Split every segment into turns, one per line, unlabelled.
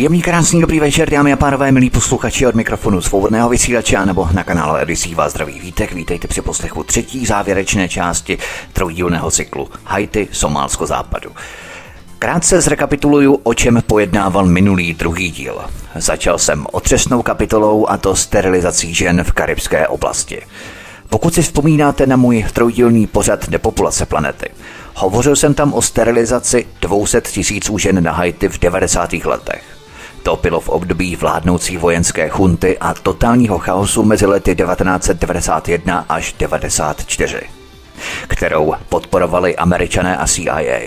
Příjemný, krásný, dobrý večer, dámy a pánové, milí posluchači od mikrofonu svobodného vysílače nebo na kanálu Edisí vás zdraví vítek. Vítejte při poslechu třetí závěrečné části trojdílného cyklu Haiti, Somálsko, Západu. Krátce zrekapituluju, o čem pojednával minulý druhý díl. Začal jsem otřesnou kapitolou a to sterilizací žen v karibské oblasti. Pokud si vzpomínáte na můj trojdílný pořad Depopulace planety, hovořil jsem tam o sterilizaci 200 tisíců žen na Haiti v 90. letech. To bylo v období vládnoucí vojenské chunty a totálního chaosu mezi lety 1991 až 1994, kterou podporovali američané a CIA.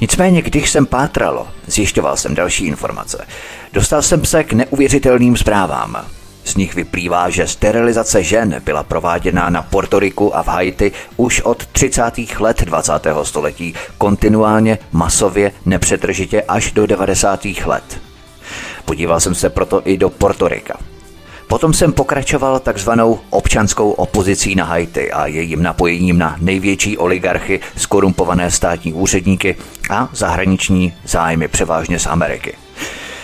Nicméně, když jsem pátral, zjišťoval jsem další informace. Dostal jsem se k neuvěřitelným zprávám. Z nich vyplývá, že sterilizace žen byla prováděna na Portoriku a v Haiti už od 30. let 20. století, kontinuálně, masově, nepřetržitě až do 90. let. Podíval jsem se proto i do Portorika. Potom jsem pokračoval takzvanou občanskou opozicí na Haiti a jejím napojením na největší oligarchy, skorumpované státní úředníky a zahraniční zájmy převážně z Ameriky.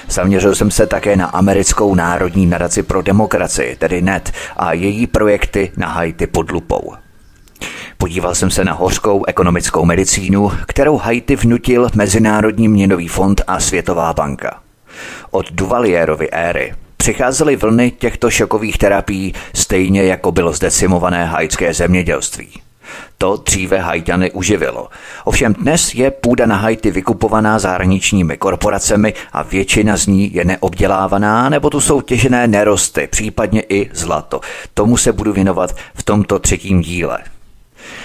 Zaměřil jsem se také na americkou národní nadaci pro demokracii, tedy NET, a její projekty na Haiti pod lupou. Podíval jsem se na hořkou ekonomickou medicínu, kterou Haiti vnutil Mezinárodní měnový fond a Světová banka. Od Duvalierovy éry přicházely vlny těchto šokových terapií stejně jako bylo zdecimované haitské zemědělství. To dříve Haitiany uživilo. Ovšem dnes je půda na Haiti vykupovaná zahraničními korporacemi a většina z ní je neobdělávaná, nebo tu jsou těžené nerosty, případně i zlato. Tomu se budu věnovat v tomto třetím díle.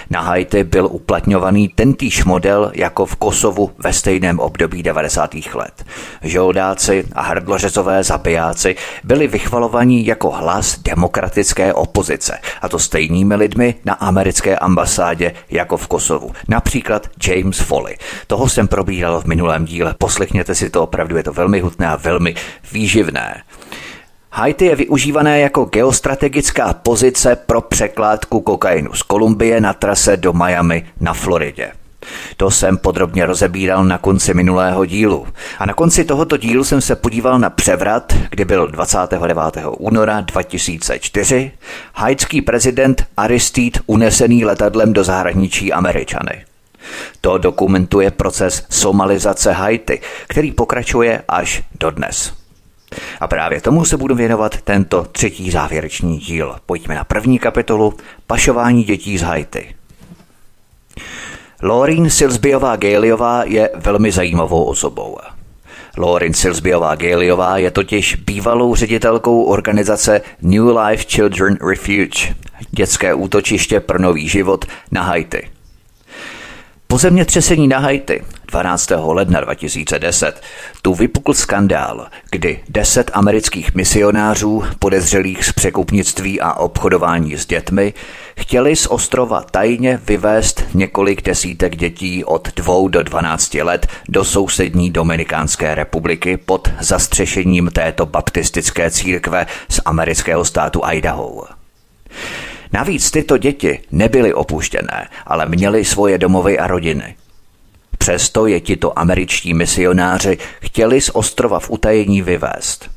Na Haiti byl uplatňovaný tentýž model jako v Kosovu ve stejném období 90. let. Žoldáci a hrdlořezové zabijáci byli vychvalovaní jako hlas demokratické opozice, a to stejnými lidmi na americké ambasádě jako v Kosovu. Například James Foley. Toho jsem probíral v minulém díle. Poslechněte si to, opravdu je to velmi hutné a velmi výživné. Haiti je využívané jako geostrategická pozice pro překládku kokainu z Kolumbie na trase do Miami na Floridě. To jsem podrobně rozebíral na konci minulého dílu. A na konci tohoto dílu jsem se podíval na převrat, kdy byl 29. února 2004 haitský prezident Aristide unesený letadlem do zahraničí Američany. To dokumentuje proces somalizace Haiti, který pokračuje až dodnes. A právě tomu se budu věnovat tento třetí závěrečný díl. Pojďme na první kapitolu Pašování dětí z Haiti. Lauren Silsbiová Galiová je velmi zajímavou osobou. Lauren Silsbiová Galiová je totiž bývalou ředitelkou organizace New Life Children Refuge, dětské útočiště pro nový život na Haiti. Po zemětřesení na Haiti 12. ledna 2010 tu vypukl skandál, kdy deset amerických misionářů podezřelých z překupnictví a obchodování s dětmi chtěli z ostrova tajně vyvést několik desítek dětí od 2 do 12 let do sousední Dominikánské republiky pod zastřešením této baptistické církve z amerického státu Idaho. Navíc tyto děti nebyly opuštěné, ale měly svoje domovy a rodiny. Přesto je tito američtí misionáři chtěli z ostrova v utajení vyvést.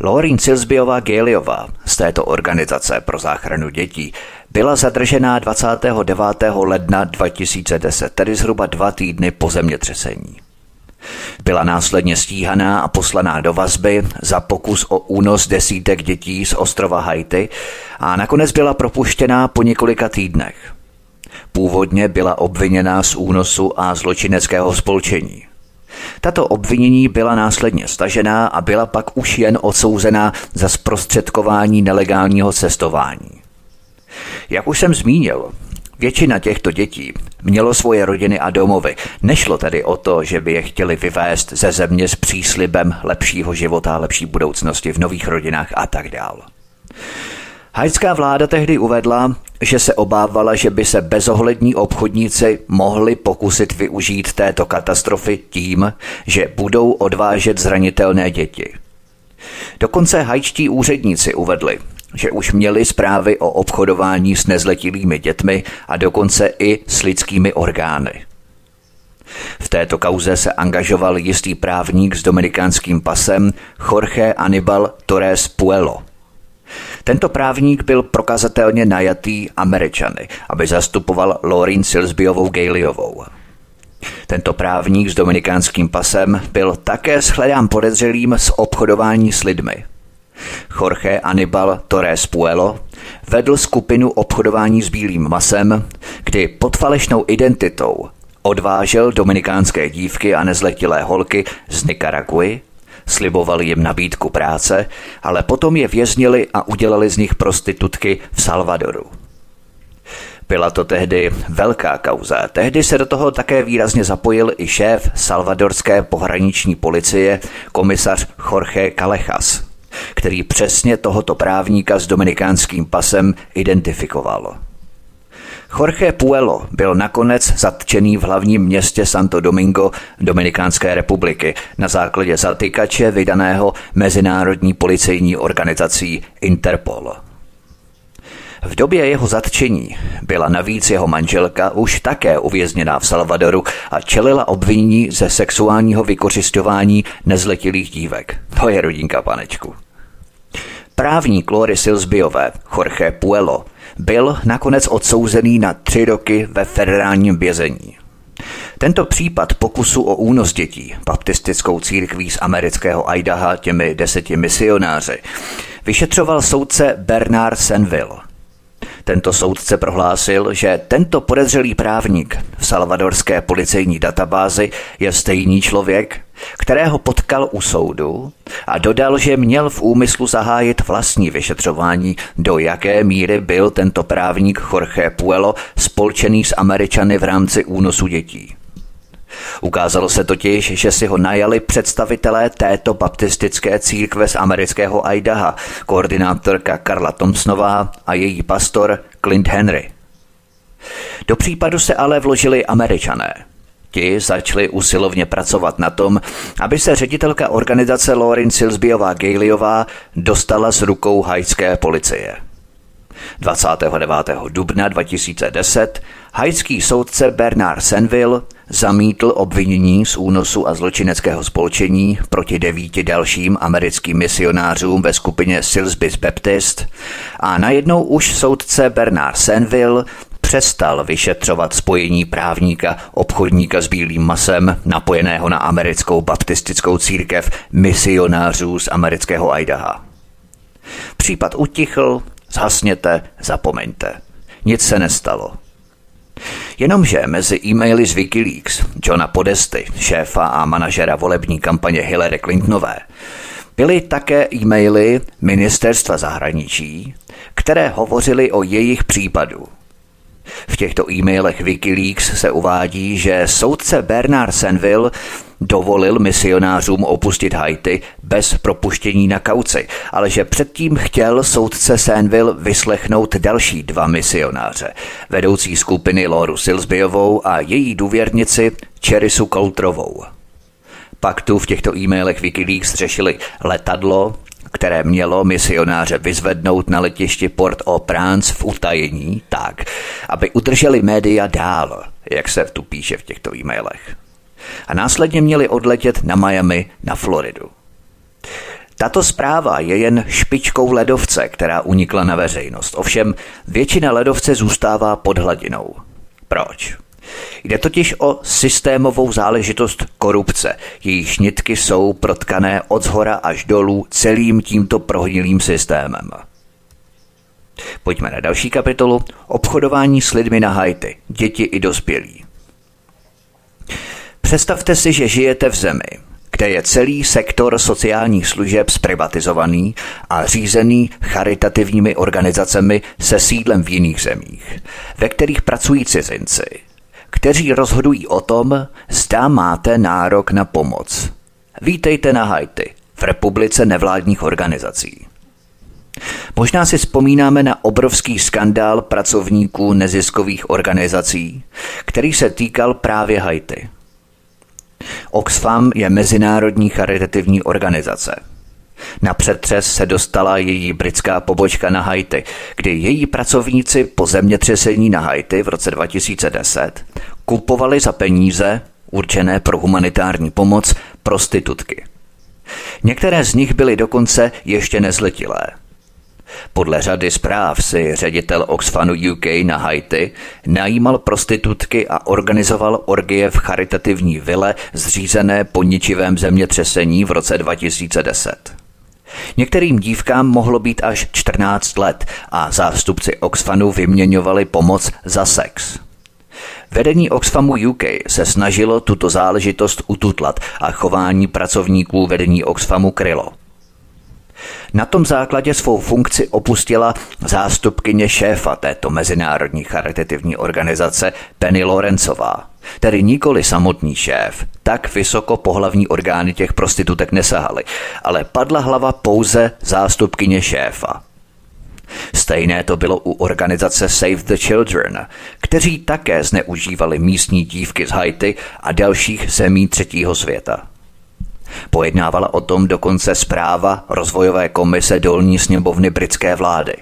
Lauren Silsbiová Géliová z této organizace pro záchranu dětí byla zadržená 29. ledna 2010, tedy zhruba dva týdny po zemětřesení. Byla následně stíhaná a poslaná do vazby za pokus o únos desítek dětí z ostrova Haiti a nakonec byla propuštěná po několika týdnech. Původně byla obviněná z únosu a zločineckého spolčení. Tato obvinění byla následně stažená a byla pak už jen odsouzená za zprostředkování nelegálního cestování. Jak už jsem zmínil, Většina těchto dětí mělo svoje rodiny a domovy. Nešlo tedy o to, že by je chtěli vyvést ze země s příslibem lepšího života, lepší budoucnosti v nových rodinách a tak dál. Hajská vláda tehdy uvedla, že se obávala, že by se bezohlední obchodníci mohli pokusit využít této katastrofy tím, že budou odvážet zranitelné děti. Dokonce hajčtí úředníci uvedli, že už měli zprávy o obchodování s nezletilými dětmi a dokonce i s lidskými orgány. V této kauze se angažoval jistý právník s dominikánským pasem Jorge Anibal Torres Puelo. Tento právník byl prokazatelně najatý Američany, aby zastupoval Laurin Silsbyovou Gaileyovou. Tento právník s dominikánským pasem byl také shledán podezřelým z obchodování s lidmi – Jorge Anibal Torres Puelo vedl skupinu obchodování s bílým masem, kdy pod falešnou identitou odvážel dominikánské dívky a nezletilé holky z Nikaraguy, sliboval jim nabídku práce, ale potom je věznili a udělali z nich prostitutky v Salvadoru. Byla to tehdy velká kauza. Tehdy se do toho také výrazně zapojil i šéf salvadorské pohraniční policie, komisař Jorge Calechas který přesně tohoto právníka s dominikánským pasem identifikoval. Jorge Puelo byl nakonec zatčený v hlavním městě Santo Domingo Dominikánské republiky na základě zatykače vydaného Mezinárodní policejní organizací Interpol. V době jeho zatčení byla navíc jeho manželka už také uvězněná v Salvadoru a čelila obvinění ze sexuálního vykořišťování nezletilých dívek. To je rodinka, panečku. Právník Lory Silsbyové, Jorge Puelo, byl nakonec odsouzený na tři roky ve federálním vězení. Tento případ pokusu o únos dětí baptistickou církví z amerického Idaha těmi deseti misionáři vyšetřoval soudce Bernard Senville. Tento soudce prohlásil, že tento podezřelý právník v salvadorské policejní databázi je stejný člověk, kterého potkal u soudu a dodal, že měl v úmyslu zahájit vlastní vyšetřování, do jaké míry byl tento právník Jorge Puelo spolčený s Američany v rámci únosu dětí. Ukázalo se totiž, že si ho najali představitelé této baptistické církve z amerického Idaha, koordinátorka Karla Thompsonová a její pastor Clint Henry. Do případu se ale vložili američané. Ti začali usilovně pracovat na tom, aby se ředitelka organizace Lauren Silsbyová Gaileyová dostala z rukou haitské policie. 29. dubna 2010 haitský soudce Bernard Senville zamítl obvinění z únosu a zločineckého spolčení proti devíti dalším americkým misionářům ve skupině Silsby's Baptist a najednou už soudce Bernard Senville přestal vyšetřovat spojení právníka, obchodníka s bílým masem, napojeného na americkou baptistickou církev misionářů z amerického Idaha. Případ utichl, zhasněte, zapomeňte. Nic se nestalo. Jenomže mezi e-maily z Wikileaks Johna Podesty, šéfa a manažera volební kampaně Hillary Clintonové, byly také e-maily ministerstva zahraničí, které hovořily o jejich případu. V těchto e-mailech Wikileaks se uvádí, že soudce Bernard Senville dovolil misionářům opustit Haiti bez propuštění na kauci, ale že předtím chtěl soudce Senville vyslechnout další dva misionáře, vedoucí skupiny Loru Silsbyovou a její důvěrnici Cherisu Coultrovou. Pak tu v těchto e-mailech Wikileaks řešili letadlo, které mělo misionáře vyzvednout na letišti Port-au-Prince v utajení tak, aby udrželi média dál, jak se tu píše v těchto e-mailech. A následně měli odletět na Miami na Floridu. Tato zpráva je jen špičkou ledovce, která unikla na veřejnost. Ovšem většina ledovce zůstává pod hladinou. Proč? Jde totiž o systémovou záležitost korupce. Jejíž nitky jsou protkané od zhora až dolů celým tímto prohnilým systémem. Pojďme na další kapitolu. Obchodování s lidmi na Haiti. Děti i dospělí. Představte si, že žijete v zemi, kde je celý sektor sociálních služeb zprivatizovaný a řízený charitativními organizacemi se sídlem v jiných zemích, ve kterých pracují cizinci, kteří rozhodují o tom, zda máte nárok na pomoc. Vítejte na Haiti, v republice nevládních organizací. Možná si vzpomínáme na obrovský skandál pracovníků neziskových organizací, který se týkal právě Haiti. Oxfam je mezinárodní charitativní organizace. Na přetřes se dostala její britská pobočka na Haiti, kdy její pracovníci po zemětřesení na Haiti v roce 2010 kupovali za peníze určené pro humanitární pomoc prostitutky. Některé z nich byly dokonce ještě nezletilé – podle řady zpráv si ředitel Oxfamu UK na Haiti najímal prostitutky a organizoval orgie v charitativní vile zřízené po ničivém zemětřesení v roce 2010. Některým dívkám mohlo být až 14 let a zástupci Oxfamu vyměňovali pomoc za sex. Vedení Oxfamu UK se snažilo tuto záležitost ututlat a chování pracovníků vedení Oxfamu krylo – na tom základě svou funkci opustila zástupkyně šéfa této mezinárodní charitativní organizace Penny Lorencová. Tedy nikoli samotný šéf, tak vysoko pohlavní orgány těch prostitutek nesahaly, ale padla hlava pouze zástupkyně šéfa. Stejné to bylo u organizace Save the Children, kteří také zneužívali místní dívky z Haiti a dalších zemí třetího světa. Pojednávala o tom dokonce zpráva rozvojové komise dolní sněmovny britské vlády.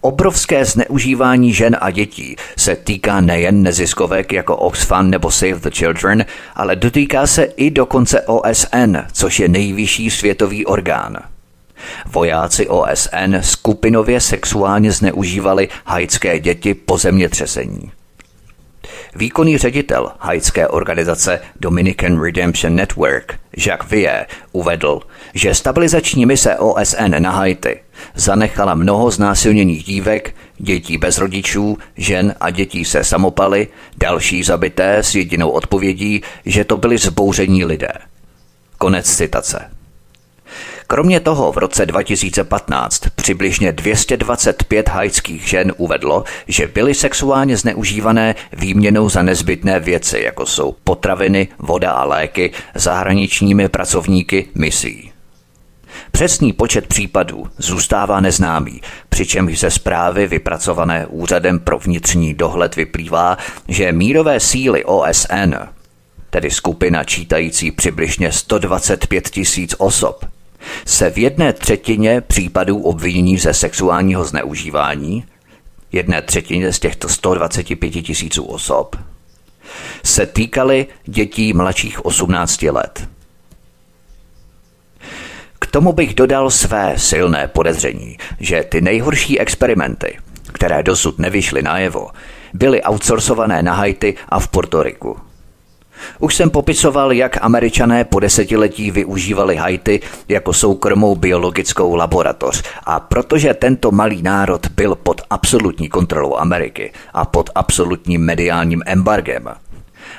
Obrovské zneužívání žen a dětí se týká nejen neziskovek jako Oxfam nebo Save the Children, ale dotýká se i dokonce OSN, což je nejvyšší světový orgán. Vojáci OSN skupinově sexuálně zneužívali haitské děti po zemětřesení. Výkonný ředitel haitské organizace Dominican Redemption Network Jacques Vie uvedl, že stabilizační mise OSN na Haiti zanechala mnoho znásilněných dívek, dětí bez rodičů, žen a dětí se samopaly, další zabité s jedinou odpovědí, že to byli zbouření lidé. Konec citace. Kromě toho v roce 2015 přibližně 225 haitských žen uvedlo, že byly sexuálně zneužívané výměnou za nezbytné věci, jako jsou potraviny, voda a léky, zahraničními pracovníky misí. Přesný počet případů zůstává neznámý, přičemž ze zprávy vypracované Úřadem pro vnitřní dohled vyplývá, že mírové síly OSN, tedy skupina čítající přibližně 125 tisíc osob, se v jedné třetině případů obvinění ze sexuálního zneužívání, jedné třetině z těchto 125 tisíců osob, se týkaly dětí mladších 18 let. K tomu bych dodal své silné podezření, že ty nejhorší experimenty, které dosud nevyšly najevo, byly outsourcované na Haiti a v Portoriku – už jsem popisoval, jak američané po desetiletí využívali Haiti jako soukromou biologickou laboratoř a protože tento malý národ byl pod absolutní kontrolou Ameriky a pod absolutním mediálním embargem,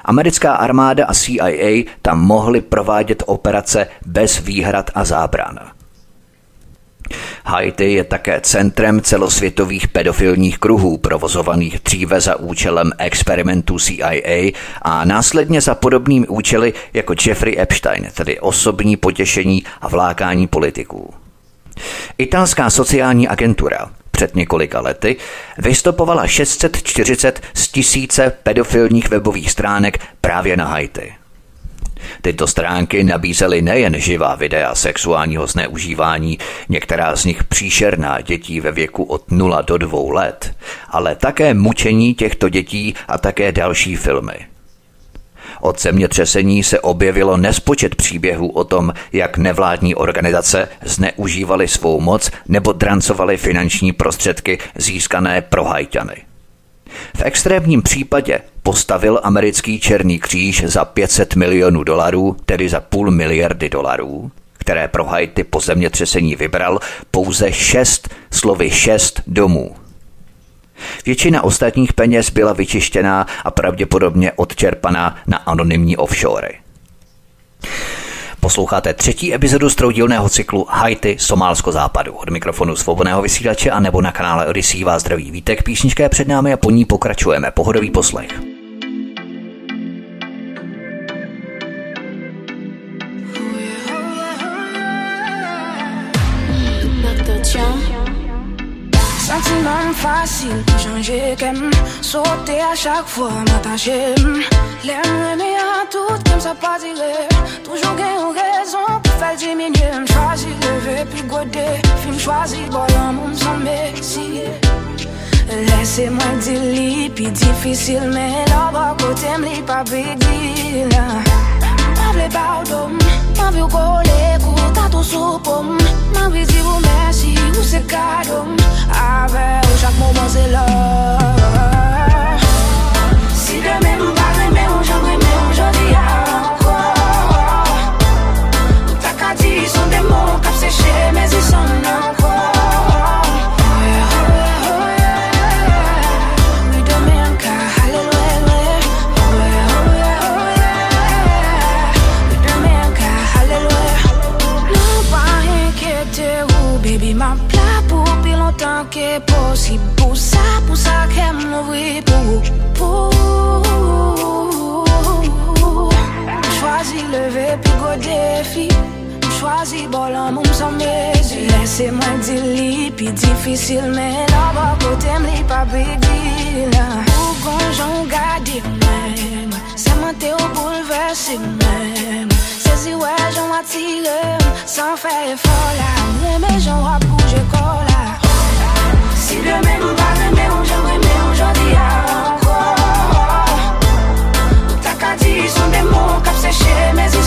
Americká armáda a CIA tam mohly provádět operace bez výhrad a zábran. Haiti je také centrem celosvětových pedofilních kruhů, provozovaných dříve za účelem experimentů CIA a následně za podobnými účely jako Jeffrey Epstein, tedy osobní potěšení a vlákání politiků. Italská sociální agentura před několika lety vystopovala 640 z tisíce pedofilních webových stránek právě na Haiti. Tyto stránky nabízely nejen živá videa sexuálního zneužívání, některá z nich příšerná dětí ve věku od 0 do 2 let, ale také mučení těchto dětí a také další filmy. Od zemětřesení se objevilo nespočet příběhů o tom, jak nevládní organizace zneužívaly svou moc nebo drancovaly finanční prostředky získané pro hajťany. V extrémním případě postavil americký Černý kříž za 500 milionů dolarů, tedy za půl miliardy dolarů, které pro Haiti po zemětřesení vybral pouze šest, slovy šest domů. Většina ostatních peněz byla vyčištěná a pravděpodobně odčerpaná na anonymní offshory. Posloucháte třetí epizodu z cyklu Haiti, Somálsko západu. Od mikrofonu svobodného vysílače a nebo na kanále Odyssey vás zdraví vítek. Písnička je před námi a po ní pokračujeme. Pohodový poslech.
Sentiment facile changer qu'aime Sauter à chaque fois, m'attacher L'aime à tout comme ça pas dire Toujours gain raison pour faire diminuer. Me choisir, lever puis goder Film choisi, bon l'amour sans merci Laissez-moi dire puis difficile Mais là-bas côté m'li pas big vle pardon Mwen vyo kole kou tatou soupom Mwen vyo di ou mersi ou se kadom Ave ou chak mouman se love fazi bolan moun san mezi Lese mwen di li pi difisil men la ba kote m li pa bigil Ou konjon gade mwen Se mwen te ou boulevesi mwen Se si wè jan watire San fè e fola Mwen me jan wap bouje kola Si demen m pa reme ou jan reme ou jan di anko Ou ta ka di son demon
kap seche mezi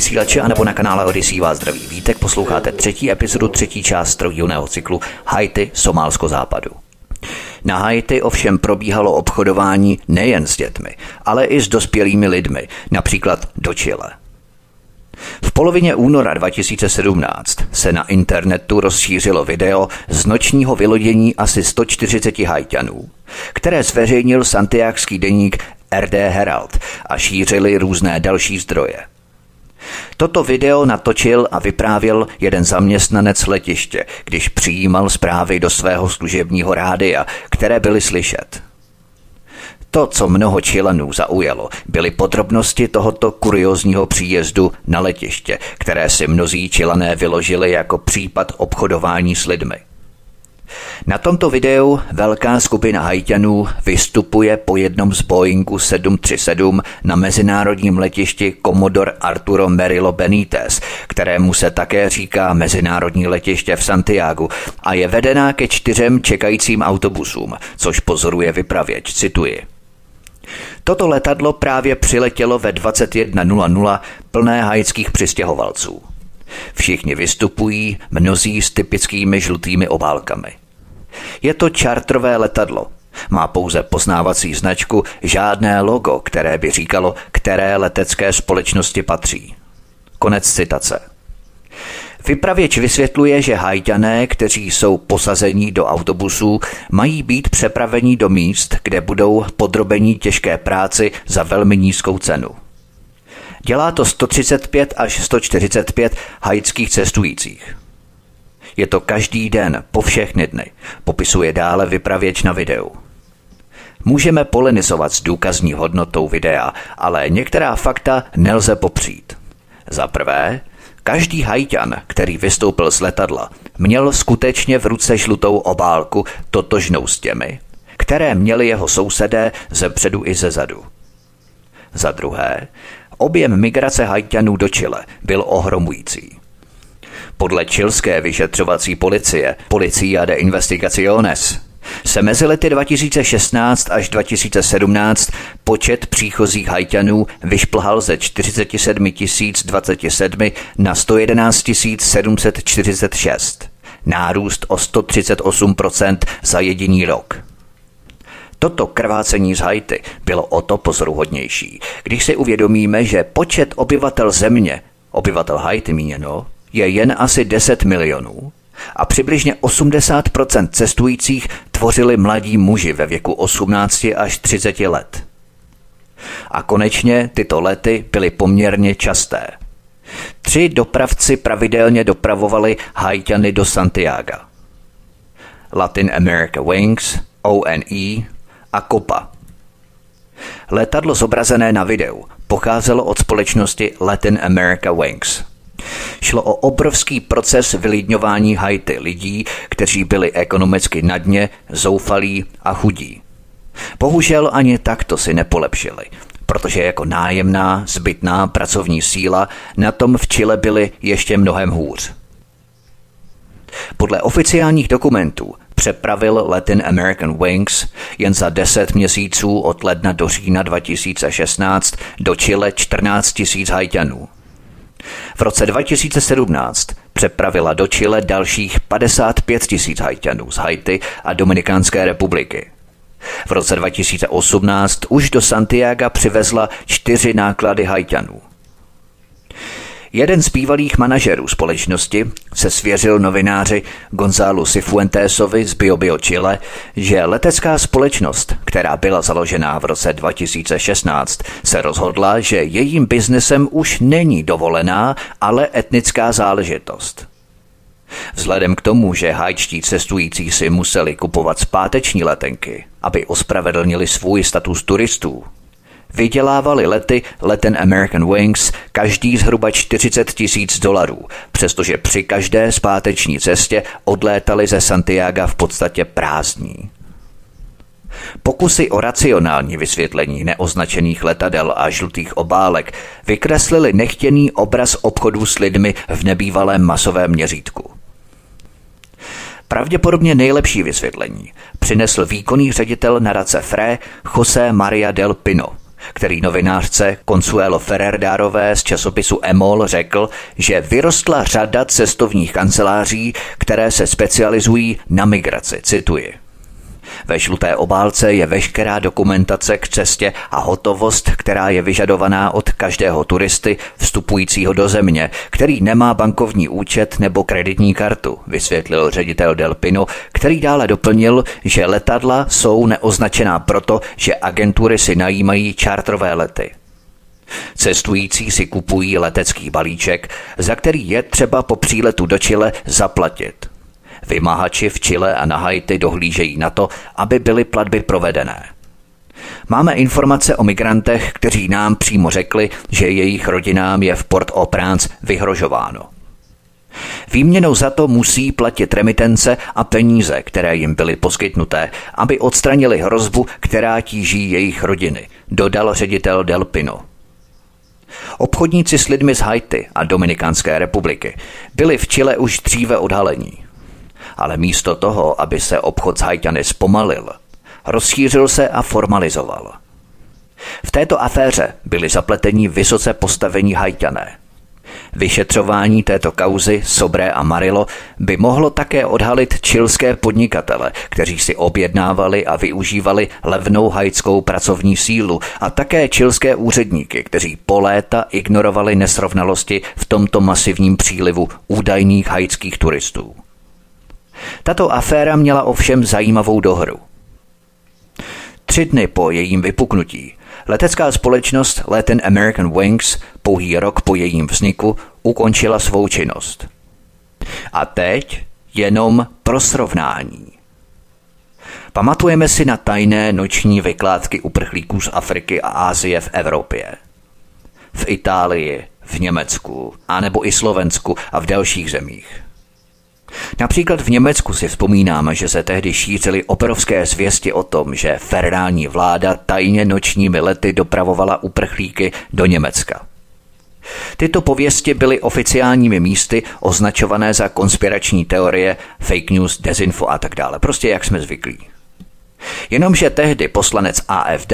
vysílače a nebo na kanále Odyssey vás zdraví vítek. Posloucháte třetí epizodu, třetí část trojdílného cyklu Haiti, Somálsko západu. Na Haiti ovšem probíhalo obchodování nejen s dětmi, ale i s dospělými lidmi, například do Chile. V polovině února 2017 se na internetu rozšířilo video z nočního vylodění asi 140 hajťanů, které zveřejnil santiákský deník RD Herald a šířili různé další zdroje. Toto video natočil a vyprávěl jeden zaměstnanec letiště, když přijímal zprávy do svého služebního rádia, které byly slyšet. To, co mnoho Čilanů zaujalo, byly podrobnosti tohoto kuriozního příjezdu na letiště, které si mnozí Čilané vyložili jako případ obchodování s lidmi. Na tomto videu velká skupina hajťanů vystupuje po jednom z Boeingu 737 na mezinárodním letišti Commodore Arturo Merilo Benítez, kterému se také říká mezinárodní letiště v Santiago a je vedená ke čtyřem čekajícím autobusům, což pozoruje vypravěč, cituji. Toto letadlo právě přiletělo ve 21.00 plné haitských přistěhovalců. Všichni vystupují, mnozí s typickými žlutými obálkami. Je to čartrové letadlo. Má pouze poznávací značku, žádné logo, které by říkalo, které letecké společnosti patří. Konec citace. Vypravěč vysvětluje, že hajťané, kteří jsou posazení do autobusů, mají být přepraveni do míst, kde budou podrobení těžké práci za velmi nízkou cenu. Dělá to 135 až 145 haitských cestujících. Je to každý den, po všechny dny, popisuje dále vypravěč na videu. Můžeme polenizovat s důkazní hodnotou videa, ale některá fakta nelze popřít. Za prvé, každý hajťan, který vystoupil z letadla, měl skutečně v ruce žlutou obálku totožnou s těmi, které měli jeho sousedé ze předu i ze zadu. Za druhé, objem migrace hajťanů do Chile byl ohromující. Podle čilské vyšetřovací policie, Policia de Investigaciones, se mezi lety 2016 až 2017 počet příchozích hajťanů vyšplhal ze 47 027 na 111 746. Nárůst o 138% za jediný rok. Toto krvácení z Haiti bylo o to pozoruhodnější, když si uvědomíme, že počet obyvatel země, obyvatel Haiti míněno, je jen asi 10 milionů a přibližně 80% cestujících tvořili mladí muži ve věku 18 až 30 let. A konečně tyto lety byly poměrně časté. Tři dopravci pravidelně dopravovali Haitiany do Santiago. Latin America Wings, ONE a Copa. Letadlo zobrazené na videu pocházelo od společnosti Latin America Wings – Šlo o obrovský proces vylidňování Haiti lidí, kteří byli ekonomicky na dně, zoufalí a chudí. Bohužel ani takto si nepolepšili, protože jako nájemná, zbytná pracovní síla na tom v Chile byli ještě mnohem hůř. Podle oficiálních dokumentů přepravil Latin American Wings jen za 10 měsíců od ledna do října 2016 do Chile 14 tisíc hajťanů. V roce 2017 přepravila do Chile dalších 55 tisíc hajťanů z Haiti a Dominikánské republiky. V roce 2018 už do Santiago přivezla čtyři náklady hajťanů. Jeden z bývalých manažerů společnosti se svěřil novináři Gonzálu Sifuentesovi z BioBio Chile, že letecká společnost, která byla založená v roce 2016, se rozhodla, že jejím biznesem už není dovolená, ale etnická záležitost. Vzhledem k tomu, že hajčtí cestující si museli kupovat zpáteční letenky, aby ospravedlnili svůj status turistů, Vydělávali lety Latin American Wings každý zhruba 40 tisíc dolarů, přestože při každé zpáteční cestě odlétali ze Santiago v podstatě prázdní. Pokusy o racionální vysvětlení neoznačených letadel a žlutých obálek vykreslili nechtěný obraz obchodů s lidmi v nebývalém masovém měřítku. Pravděpodobně nejlepší vysvětlení přinesl výkonný ředitel nadace FRE José Maria del Pino – který novinářce Consuelo Ferrer Dárové z časopisu Emol řekl, že vyrostla řada cestovních kanceláří, které se specializují na migraci. Cituji. Ve žluté obálce je veškerá dokumentace k cestě a hotovost, která je vyžadovaná od každého turisty vstupujícího do země, který nemá bankovní účet nebo kreditní kartu, vysvětlil ředitel Delpino, který dále doplnil, že letadla jsou neoznačená proto, že agentury si najímají čártrové lety. Cestující si kupují letecký balíček, za který je třeba po příletu do Chile zaplatit. Vymahači v Chile a na Haiti dohlížejí na to, aby byly platby provedené. Máme informace o migrantech, kteří nám přímo řekli, že jejich rodinám je v Port-au-Prince vyhrožováno. Výměnou za to musí platit remitence a peníze, které jim byly poskytnuté, aby odstranili hrozbu, která tíží jejich rodiny, dodal ředitel Delpino. Obchodníci s lidmi z Haiti a Dominikánské republiky byli v Chile už dříve odhalení ale místo toho, aby se obchod s Haitiany zpomalil, rozšířil se a formalizoval. V této aféře byli zapletení vysoce postavení Haitiané. Vyšetřování této kauzy Sobré a Marilo by mohlo také odhalit čilské podnikatele, kteří si objednávali a využívali levnou haitskou pracovní sílu a také čilské úředníky, kteří po léta ignorovali nesrovnalosti v tomto masivním přílivu údajných haitských turistů. Tato aféra měla ovšem zajímavou dohru. Tři dny po jejím vypuknutí letecká společnost Latin American Wings pouhý rok po jejím vzniku ukončila svou činnost. A teď jenom pro srovnání. Pamatujeme si na tajné noční vykládky uprchlíků z Afriky a Ázie v Evropě. V Itálii, v Německu, anebo i Slovensku a v dalších zemích. Například v Německu si vzpomínáme, že se tehdy šířily operovské zvěsti o tom, že federální vláda tajně nočními lety dopravovala uprchlíky do Německa. Tyto pověsti byly oficiálními místy označované za konspirační teorie, fake news, dezinfo a tak dále. Prostě jak jsme zvyklí. Jenomže tehdy poslanec AFD,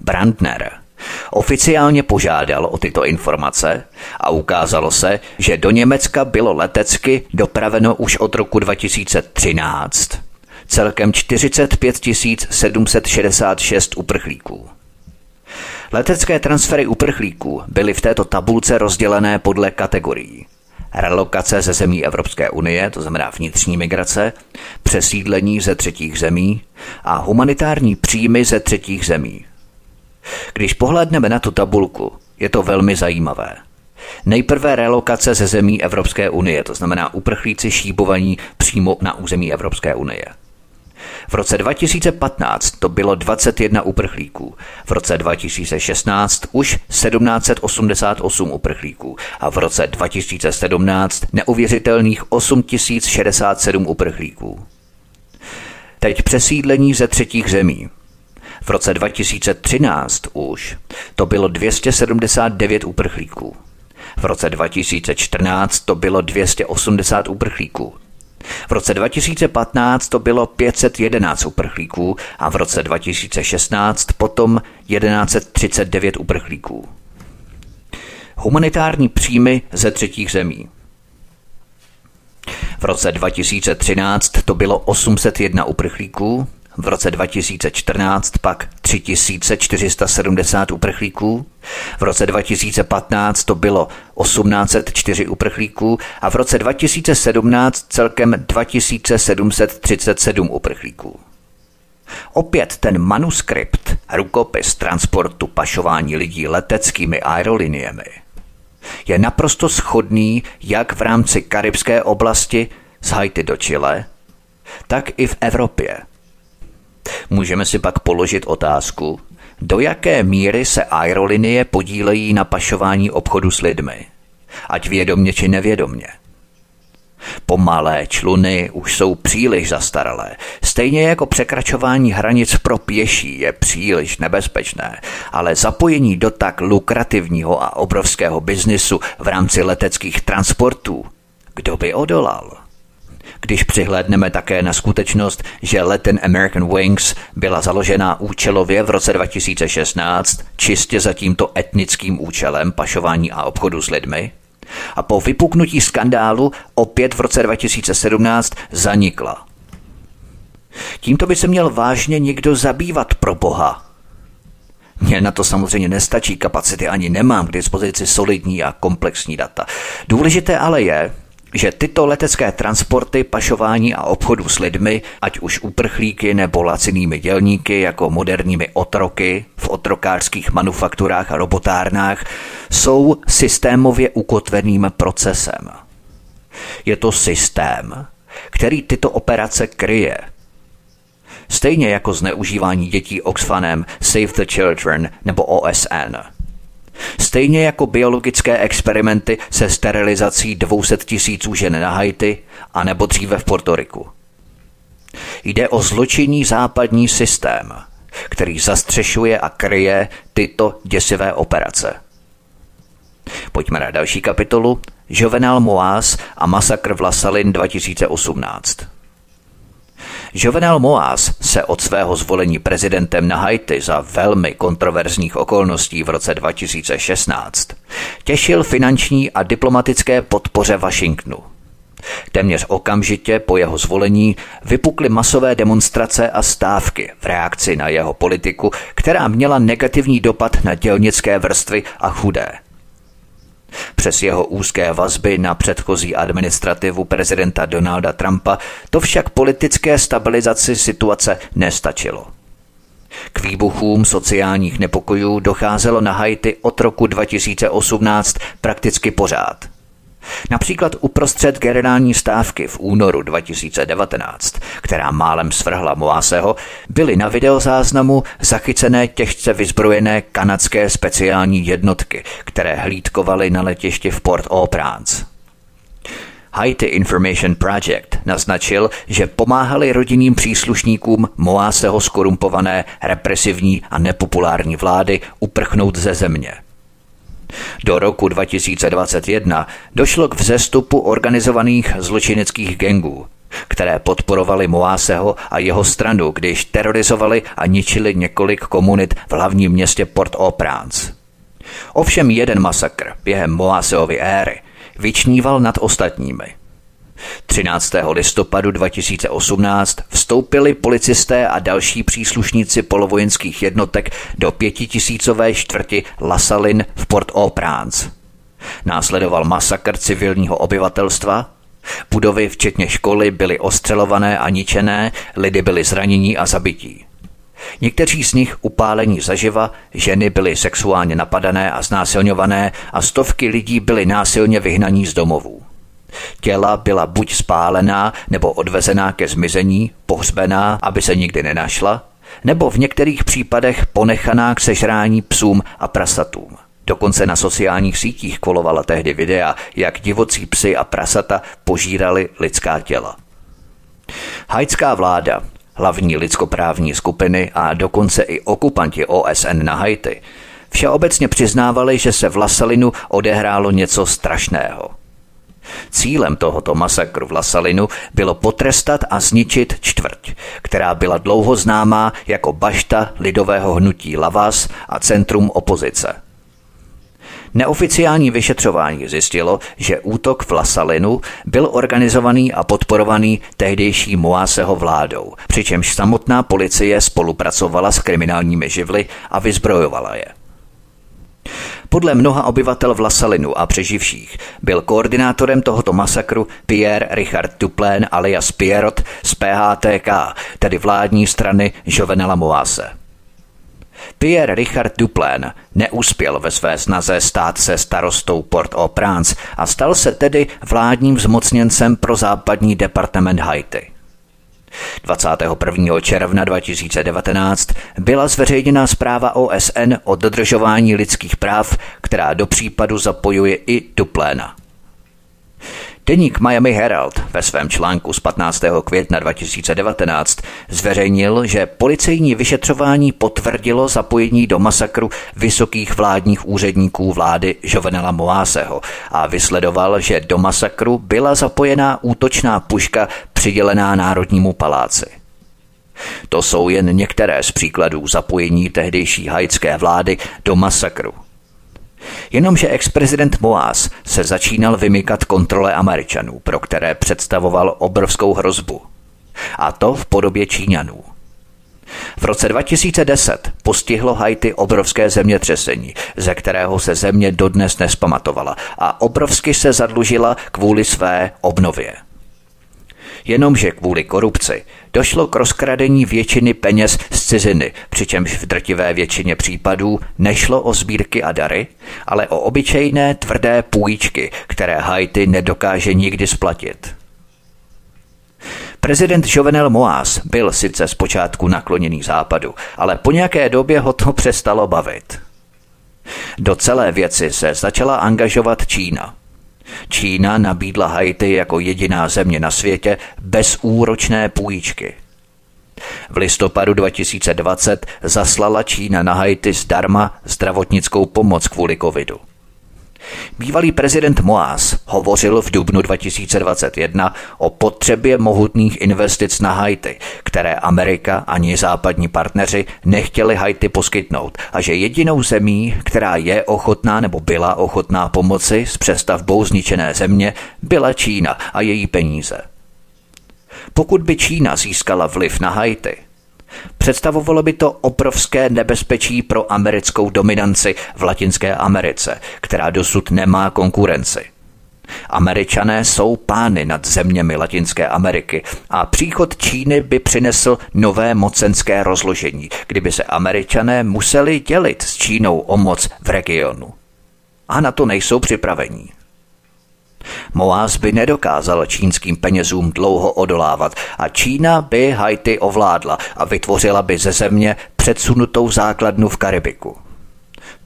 Brandner, Oficiálně požádal o tyto informace a ukázalo se, že do Německa bylo letecky dopraveno už od roku 2013 celkem 45 766 uprchlíků. Letecké transfery uprchlíků byly v této tabulce rozdělené podle kategorií. Relokace ze zemí Evropské unie, to znamená vnitřní migrace, přesídlení ze třetích zemí a humanitární příjmy ze třetích zemí. Když pohlédneme na tu tabulku, je to velmi zajímavé. Nejprve relokace ze zemí Evropské unie, to znamená uprchlíci šíbovaní přímo na území Evropské unie. V roce 2015 to bylo 21 uprchlíků, v roce 2016 už 1788 uprchlíků a v roce 2017 neuvěřitelných 8067 uprchlíků. Teď přesídlení ze třetích zemí. V roce 2013 už to bylo 279 uprchlíků. V roce 2014 to bylo 280 uprchlíků. V roce 2015 to bylo 511 uprchlíků a v roce 2016 potom 1139 uprchlíků. Humanitární příjmy ze třetích zemí. V roce 2013 to bylo 801 uprchlíků, v roce 2014 pak 3470 uprchlíků, v roce 2015 to bylo 1804 uprchlíků a v roce 2017 celkem 2737 uprchlíků. Opět ten manuskript, rukopis transportu pašování lidí leteckými aeroliniemi, je naprosto schodný jak v rámci karibské oblasti z Haiti do Chile, tak i v Evropě – Můžeme si pak položit otázku, do jaké míry se aerolinie podílejí na pašování obchodu s lidmi, ať vědomně či nevědomně. Pomalé čluny už jsou příliš zastaralé, stejně jako překračování hranic pro pěší je příliš nebezpečné, ale zapojení do tak lukrativního a obrovského biznisu v rámci leteckých transportů, kdo by odolal? Když přihlédneme také na skutečnost, že Latin American Wings byla založena účelově v roce 2016 čistě za tímto etnickým účelem pašování a obchodu s lidmi, a po vypuknutí skandálu opět v roce 2017 zanikla. Tímto by se měl vážně někdo zabývat pro Boha. Mně na to samozřejmě nestačí kapacity, ani nemám k dispozici solidní a komplexní data. Důležité ale je, že tyto letecké transporty, pašování a obchodu s lidmi, ať už uprchlíky nebo lacinými dělníky jako moderními otroky v otrokářských manufakturách a robotárnách, jsou systémově ukotveným procesem. Je to systém, který tyto operace kryje. Stejně jako zneužívání dětí Oxfanem, Save the Children nebo OSN – Stejně jako biologické experimenty se sterilizací 200 tisíců žen na Haiti a nebo dříve v Portoriku. Jde o zločinný západní systém, který zastřešuje a kryje tyto děsivé operace. Pojďme na další kapitolu Jovenel Moaz a masakr v Lasalin 2018. Jovenel Moaz se od svého zvolení prezidentem na Haiti za velmi kontroverzních okolností v roce 2016 těšil finanční a diplomatické podpoře Washingtonu. Téměř okamžitě po jeho zvolení vypukly masové demonstrace a stávky v reakci na jeho politiku, která měla negativní dopad na dělnické vrstvy a chudé. Přes jeho úzké vazby na předchozí administrativu prezidenta Donalda Trumpa to však politické stabilizaci situace nestačilo. K výbuchům sociálních nepokojů docházelo na Haiti od roku 2018 prakticky pořád – Například uprostřed generální stávky v únoru 2019, která málem svrhla Moaseho, byly na videozáznamu zachycené těžce vyzbrojené kanadské speciální jednotky, které hlídkovaly na letišti v Port-au-Prince. Haiti Information Project naznačil, že pomáhali rodinným příslušníkům Moáseho skorumpované, represivní a nepopulární vlády uprchnout ze země – do roku 2021 došlo k vzestupu organizovaných zločineckých gengů, které podporovali Moáseho a jeho stranu, když terorizovali a ničili několik komunit v hlavním městě Port-au-Prince. Ovšem jeden masakr během Moáseovy éry vyčníval nad ostatními – 13. listopadu 2018 vstoupili policisté a další příslušníci polovojenských jednotek do pětitisícové čtvrti Lasalin v Port-au-Prince. Následoval masakr civilního obyvatelstva, budovy včetně školy byly ostřelované a ničené, lidi byli zranění a zabití. Někteří z nich upálení zaživa, ženy byly sexuálně napadané a znásilňované a stovky lidí byly násilně vyhnaní z domovů. Těla byla buď spálená nebo odvezená ke zmizení, pohřbená, aby se nikdy nenašla, nebo v některých případech ponechaná k sežrání psům a prasatům. Dokonce na sociálních sítích kolovala tehdy videa, jak divocí psy a prasata požírali lidská těla. Haitská vláda, hlavní lidskoprávní skupiny a dokonce i okupanti OSN na Haiti všeobecně přiznávali, že se v Lasalinu odehrálo něco strašného – Cílem tohoto masakru v Lasalinu bylo potrestat a zničit čtvrť, která byla dlouho známá jako bašta lidového hnutí Lavas a centrum opozice. Neoficiální vyšetřování zjistilo, že útok v Lasalinu byl organizovaný a podporovaný tehdejší Moáseho vládou, přičemž samotná policie spolupracovala s kriminálními živly a vyzbrojovala je. Podle mnoha obyvatel v Lasalinu a přeživších byl koordinátorem tohoto masakru Pierre Richard Duplain alias Pierrot z PHTK, tedy vládní strany Jovenela Moase. Pierre Richard Duplain neuspěl ve své snaze stát se starostou Port-au-Prince a stal se tedy vládním zmocněncem pro západní departement Haiti. 21. června 2019 byla zveřejněna zpráva OSN o dodržování lidských práv, která do případu zapojuje i Dupléna. Deník Miami Herald ve svém článku z 15. května 2019 zveřejnil, že policejní vyšetřování potvrdilo zapojení do masakru vysokých vládních úředníků vlády Jovenela Moáseho a vysledoval, že do masakru byla zapojená útočná puška přidělená Národnímu paláci. To jsou jen některé z příkladů zapojení tehdejší haitské vlády do masakru. Jenomže ex-prezident Moaz se začínal vymykat kontrole Američanů, pro které představoval obrovskou hrozbu. A to v podobě Číňanů. V roce 2010 postihlo Haiti obrovské zemětřesení, ze kterého se země dodnes nespamatovala a obrovsky se zadlužila kvůli své obnově. Jenomže kvůli korupci došlo k rozkradení většiny peněz z ciziny, přičemž v drtivé většině případů nešlo o sbírky a dary, ale o obyčejné tvrdé půjčky, které Haiti nedokáže nikdy splatit. Prezident Jovenel Moaz byl sice zpočátku nakloněný západu, ale po nějaké době ho to přestalo bavit. Do celé věci se začala angažovat Čína – Čína nabídla Haiti jako jediná země na světě bez úročné půjčky. V listopadu 2020 zaslala Čína na Haiti zdarma zdravotnickou pomoc kvůli covidu. Bývalý prezident Moaz hovořil v dubnu 2021 o potřebě mohutných investic na Haiti, které Amerika ani západní partneři nechtěli Haiti poskytnout a že jedinou zemí, která je ochotná nebo byla ochotná pomoci s přestavbou zničené země, byla Čína a její peníze. Pokud by Čína získala vliv na Haiti, Představovalo by to obrovské nebezpečí pro americkou dominanci v Latinské Americe, která dosud nemá konkurenci. Američané jsou pány nad zeměmi Latinské Ameriky a příchod Číny by přinesl nové mocenské rozložení, kdyby se Američané museli dělit s Čínou o moc v regionu. A na to nejsou připravení. Moaz by nedokázal čínským penězům dlouho odolávat a Čína by Haiti ovládla a vytvořila by ze země předsunutou základnu v Karibiku.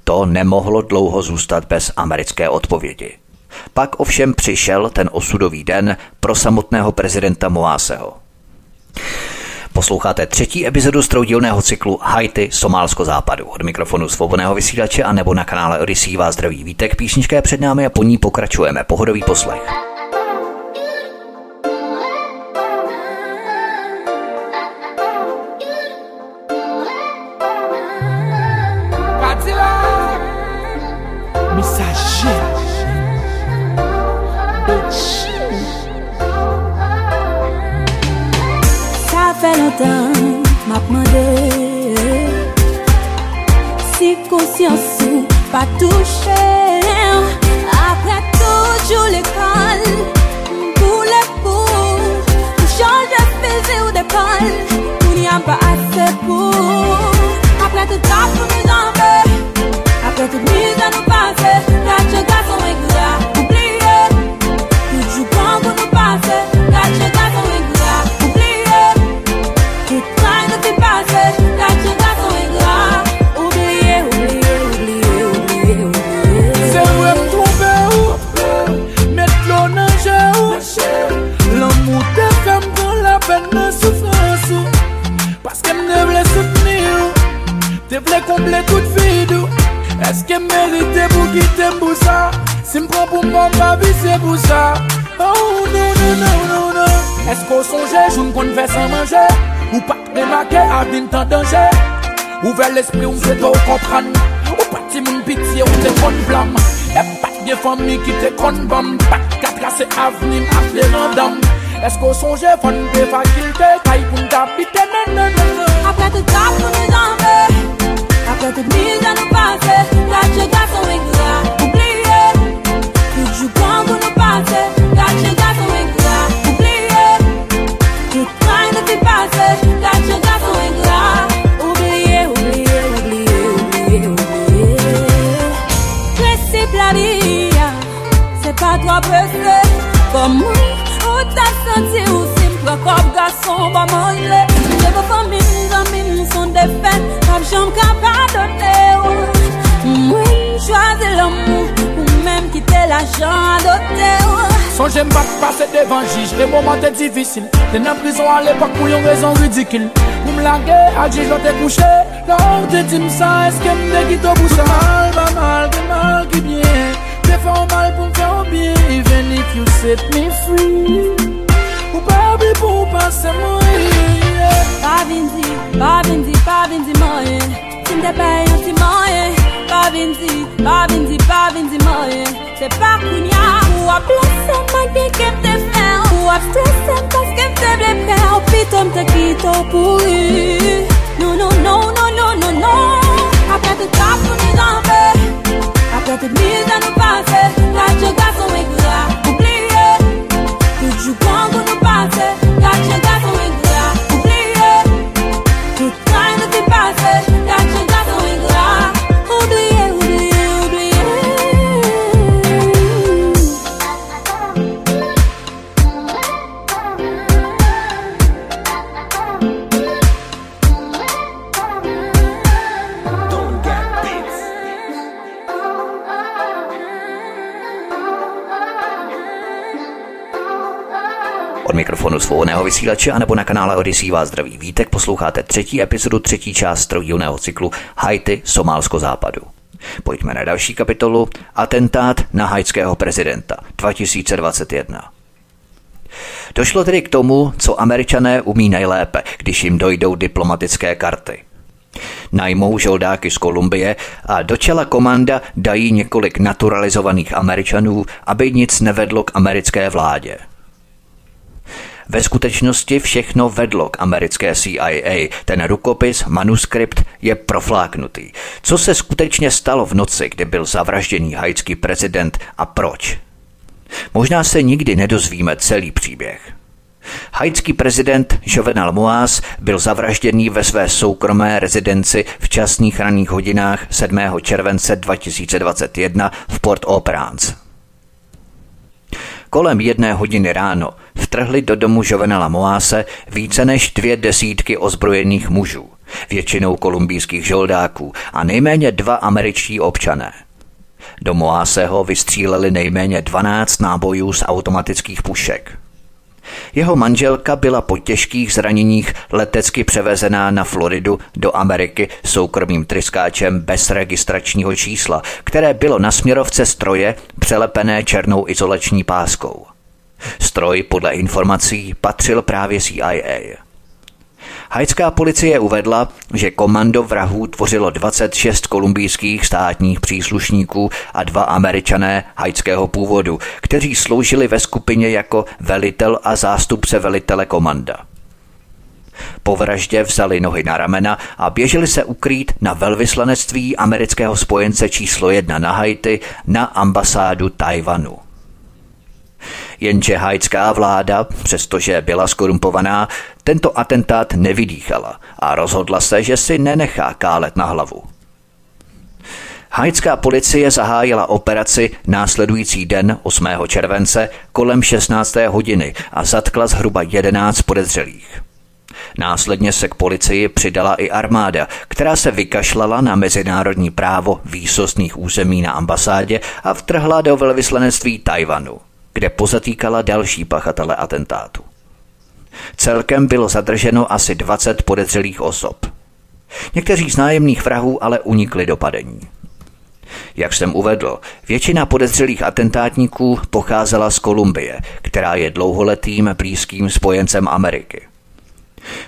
To nemohlo dlouho zůstat bez americké odpovědi. Pak ovšem přišel ten osudový den pro samotného prezidenta Moáseho. Posloucháte třetí epizodu z cyklu Haiti, Somálsko západu. Od mikrofonu svobodného vysílače a nebo na kanále Odyssey vás zdraví vítek. Písnička je před námi a po ní pokračujeme. Pohodový poslech.
Pas
manje, joun kon fè san manje. Ou pat remake, avin tan danje Ouve l'esprit, ou se to kompran Ou pati moun pitiye, ou te kon blam E pat gen fami ki te kon bam. Pat kat kase avnim, ak le randam Esko sonje fon pe fakilte Kay pou n'kapite nananana
Apre tout kap nou nou zanve Apre tout mil jan nou pase La che gason wik nou a oubliye Koujou kan pou nou pase pressé, comme moi, où t'as senti ou pas manger. Je veux pas mes amis, sont des fêtes. Jom ka ou. Mwen chwaze l'amou Ou menm kite la jan ou.
Son jem bak pase devan jij Le te divisil Te nan prison al epak pou yon rezon ridikil Ou m al jij lote kouche Lor te tim eske m de bousa Mal ba mal, mal ki bien Se fè ou mal pou fè ou bie Even if you set me free. Ou pa oubli pou ou panse mwen
Pa vinzi, pa vinzi, pa vinzi mwen Tim de pe yon ti mwen Pa vinzi, pa vinzi, pa vinzi mwen Se pa kounya Ou ap lese man gen kem te fè. Ou ap stresse pas kem te ble pre Ou pitom te kito pou yu Non, non, non, non, non, non Apre te tap pou ni gambe Jante mil dan nou pase La choga son
ekra svobodného vysílače anebo na kanále Odyssey vás zdraví vítek. Posloucháte třetí epizodu, třetí část trojdílného cyklu Haiti, Somálsko západu. Pojďme na další kapitolu. Atentát na haitského prezidenta 2021. Došlo tedy k tomu, co američané umí nejlépe, když jim dojdou diplomatické karty. Najmou žoldáky z Kolumbie a do čela komanda dají několik naturalizovaných američanů, aby nic nevedlo k americké vládě. Ve skutečnosti všechno vedlo k americké CIA. Ten rukopis, manuskript je profláknutý. Co se skutečně stalo v noci, kdy byl zavražděný haitský prezident a proč? Možná se nikdy nedozvíme celý příběh. Haitský prezident Jovenel Moaz byl zavražděný ve své soukromé rezidenci v časných ranních hodinách 7. července 2021 v Port-au-Prince. Kolem jedné hodiny ráno vtrhli do domu Jovenela Moáse více než dvě desítky ozbrojených mužů, většinou kolumbijských žoldáků a nejméně dva američtí občané. Do Moáseho vystříleli nejméně 12 nábojů z automatických pušek. Jeho manželka byla po těžkých zraněních letecky převezená na Floridu do Ameriky soukromým tryskáčem bez registračního čísla, které bylo na směrovce stroje přelepené černou izolační páskou. Stroj podle informací patřil právě CIA. Haitská policie uvedla, že komando vrahů tvořilo 26 kolumbijských státních příslušníků a dva američané haitského původu, kteří sloužili ve skupině jako velitel a zástupce velitele komanda. Po vraždě vzali nohy na ramena a běželi se ukrýt na velvyslanectví amerického spojence číslo jedna na Haiti na ambasádu Tajvanu. Jenže haitská vláda, přestože byla skorumpovaná, tento atentát nevydýchala a rozhodla se, že si nenechá kálet na hlavu. Haitská policie zahájila operaci následující den 8. července kolem 16. hodiny a zatkla zhruba 11 podezřelých. Následně se k policii přidala i armáda, která se vykašlala na mezinárodní právo výsostných území na ambasádě a vtrhla do velvyslanectví Tajvanu kde pozatýkala další pachatele atentátu. Celkem bylo zadrženo asi 20 podezřelých osob. Někteří z nájemných vrahů ale unikli do padení. Jak jsem uvedl, většina podezřelých atentátníků pocházela z Kolumbie, která je dlouholetým blízkým spojencem Ameriky.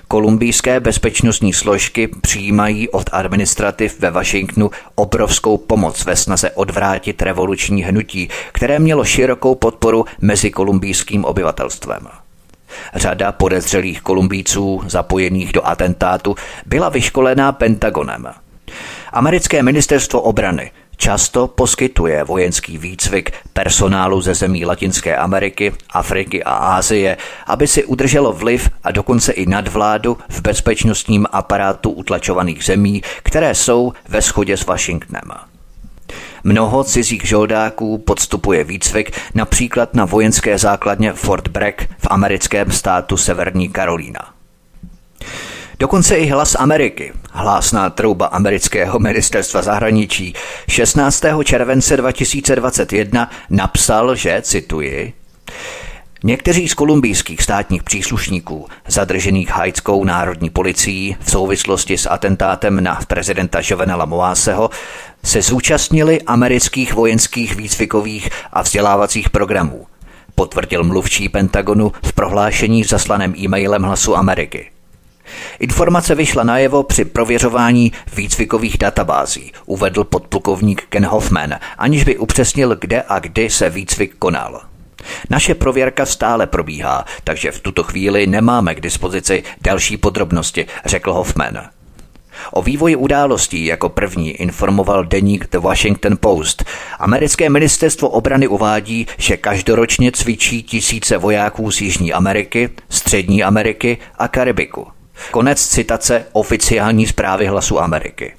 Kolumbijské bezpečnostní složky přijímají od administrativ ve Washingtonu obrovskou pomoc ve snaze odvrátit revoluční hnutí, které mělo širokou podporu mezi kolumbijským obyvatelstvem. Řada podezřelých Kolumbíců zapojených do atentátu byla vyškolená Pentagonem. Americké ministerstvo obrany často poskytuje vojenský výcvik personálu ze zemí Latinské Ameriky, Afriky a Ázie, aby si udrželo vliv a dokonce i nadvládu v bezpečnostním aparátu utlačovaných zemí, které jsou ve shodě s Washingtonem. Mnoho cizích žoldáků podstupuje výcvik například na vojenské základně Fort Bragg v americkém státu Severní Karolína. Dokonce i hlas Ameriky, hlásná trouba amerického ministerstva zahraničí, 16. července 2021 napsal, že, cituji, Někteří z kolumbijských státních příslušníků, zadržených haitskou národní policií v souvislosti s atentátem na prezidenta Jovenela Moáseho, se zúčastnili amerických vojenských výcvikových a vzdělávacích programů, potvrdil mluvčí Pentagonu v prohlášení zaslaném e-mailem Hlasu Ameriky. Informace vyšla najevo při prověřování výcvikových databází, uvedl podplukovník Ken Hoffman, aniž by upřesnil, kde a kdy se výcvik konal. Naše prověrka stále probíhá, takže v tuto chvíli nemáme k dispozici další podrobnosti, řekl Hoffman. O vývoji událostí jako první informoval deník The Washington Post. Americké ministerstvo obrany uvádí, že každoročně cvičí tisíce vojáků z Jižní Ameriky, Střední Ameriky a Karibiku. Konec citace oficiální zprávy hlasu Ameriky.